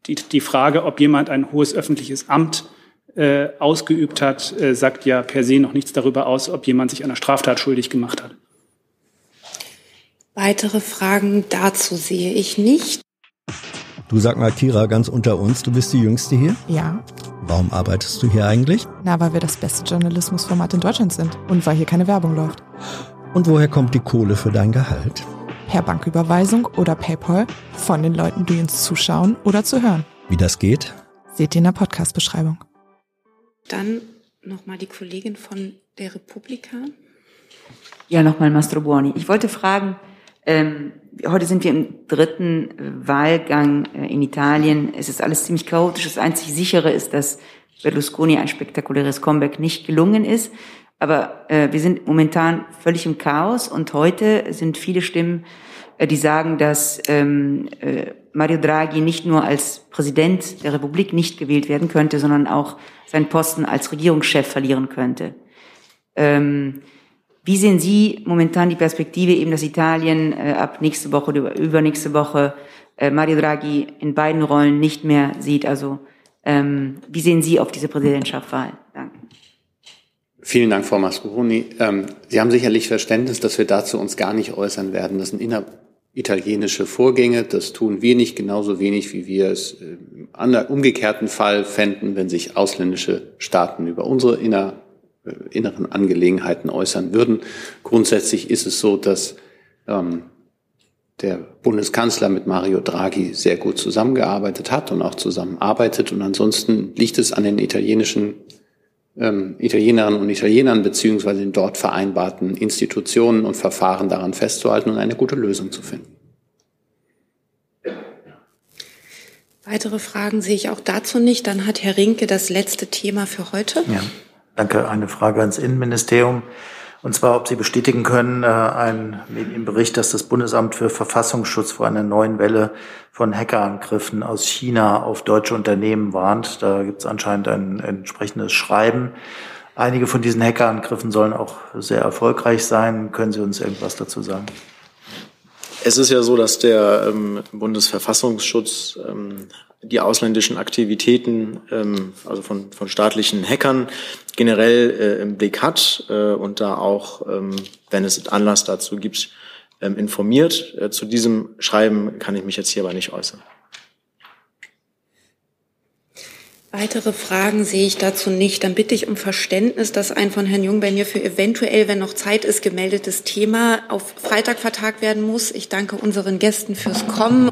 die, die Frage, ob jemand ein hohes öffentliches Amt äh, ausgeübt hat, äh, sagt ja per se noch nichts darüber aus, ob jemand sich einer Straftat schuldig gemacht hat. Weitere Fragen dazu sehe ich nicht. Du sag mal, Kira, ganz unter uns, du bist die Jüngste hier? Ja. Warum arbeitest du hier eigentlich? Na, weil wir das beste Journalismusformat in Deutschland sind und weil hier keine Werbung läuft. Und woher kommt die Kohle für dein Gehalt? Per Banküberweisung oder PayPal von den Leuten, die uns zuschauen oder zu hören. Wie das geht? Seht ihr in der Podcast-Beschreibung. Dann nochmal die Kollegin von der Republika. Ja, nochmal Mastro Buoni. Ich wollte fragen, ähm, heute sind wir im dritten Wahlgang äh, in Italien. Es ist alles ziemlich chaotisch. Das einzig sichere ist, dass Berlusconi ein spektakuläres Comeback nicht gelungen ist. Aber äh, wir sind momentan völlig im Chaos und heute sind viele Stimmen, äh, die sagen, dass ähm, äh, Mario Draghi nicht nur als Präsident der Republik nicht gewählt werden könnte, sondern auch seinen Posten als Regierungschef verlieren könnte. Ähm, wie sehen Sie momentan die Perspektive eben, dass Italien äh, ab nächste Woche oder übernächste Woche äh, Mario Draghi in beiden Rollen nicht mehr sieht? Also ähm, wie sehen Sie auf diese Präsidentschaftswahl? Danke. Vielen Dank, Frau Mascuroni. Ähm, Sie haben sicherlich Verständnis, dass wir dazu uns gar nicht äußern werden. Das sind inneritalienische Vorgänge. Das tun wir nicht genauso wenig, wie wir es im umgekehrten Fall fänden, wenn sich ausländische Staaten über unsere inner inneren Angelegenheiten äußern würden. Grundsätzlich ist es so, dass ähm, der Bundeskanzler mit Mario Draghi sehr gut zusammengearbeitet hat und auch zusammenarbeitet. Und ansonsten liegt es an den italienischen ähm, Italienerinnen und Italienern beziehungsweise den dort vereinbarten Institutionen und Verfahren daran festzuhalten und eine gute Lösung zu finden. Weitere Fragen sehe ich auch dazu nicht. Dann hat Herr Rinke das letzte Thema für heute. Ja, danke. Eine Frage ans Innenministerium. Und zwar, ob Sie bestätigen können, äh, ein Medienbericht, dass das Bundesamt für Verfassungsschutz vor einer neuen Welle von Hackerangriffen aus China auf deutsche Unternehmen warnt. Da gibt es anscheinend ein entsprechendes Schreiben. Einige von diesen Hackerangriffen sollen auch sehr erfolgreich sein. Können Sie uns irgendwas dazu sagen? Es ist ja so, dass der ähm, Bundesverfassungsschutz ähm, die ausländischen Aktivitäten, ähm, also von, von staatlichen Hackern generell äh, im Blick hat äh, und da auch, ähm, wenn es Anlass dazu gibt, ähm, informiert. Äh, zu diesem Schreiben kann ich mich jetzt hier aber nicht äußern. Weitere Fragen sehe ich dazu nicht. Dann bitte ich um Verständnis, dass ein von Herrn Jung bei mir für eventuell, wenn noch Zeit ist, gemeldetes Thema auf Freitag vertagt werden muss. Ich danke unseren Gästen fürs Kommen.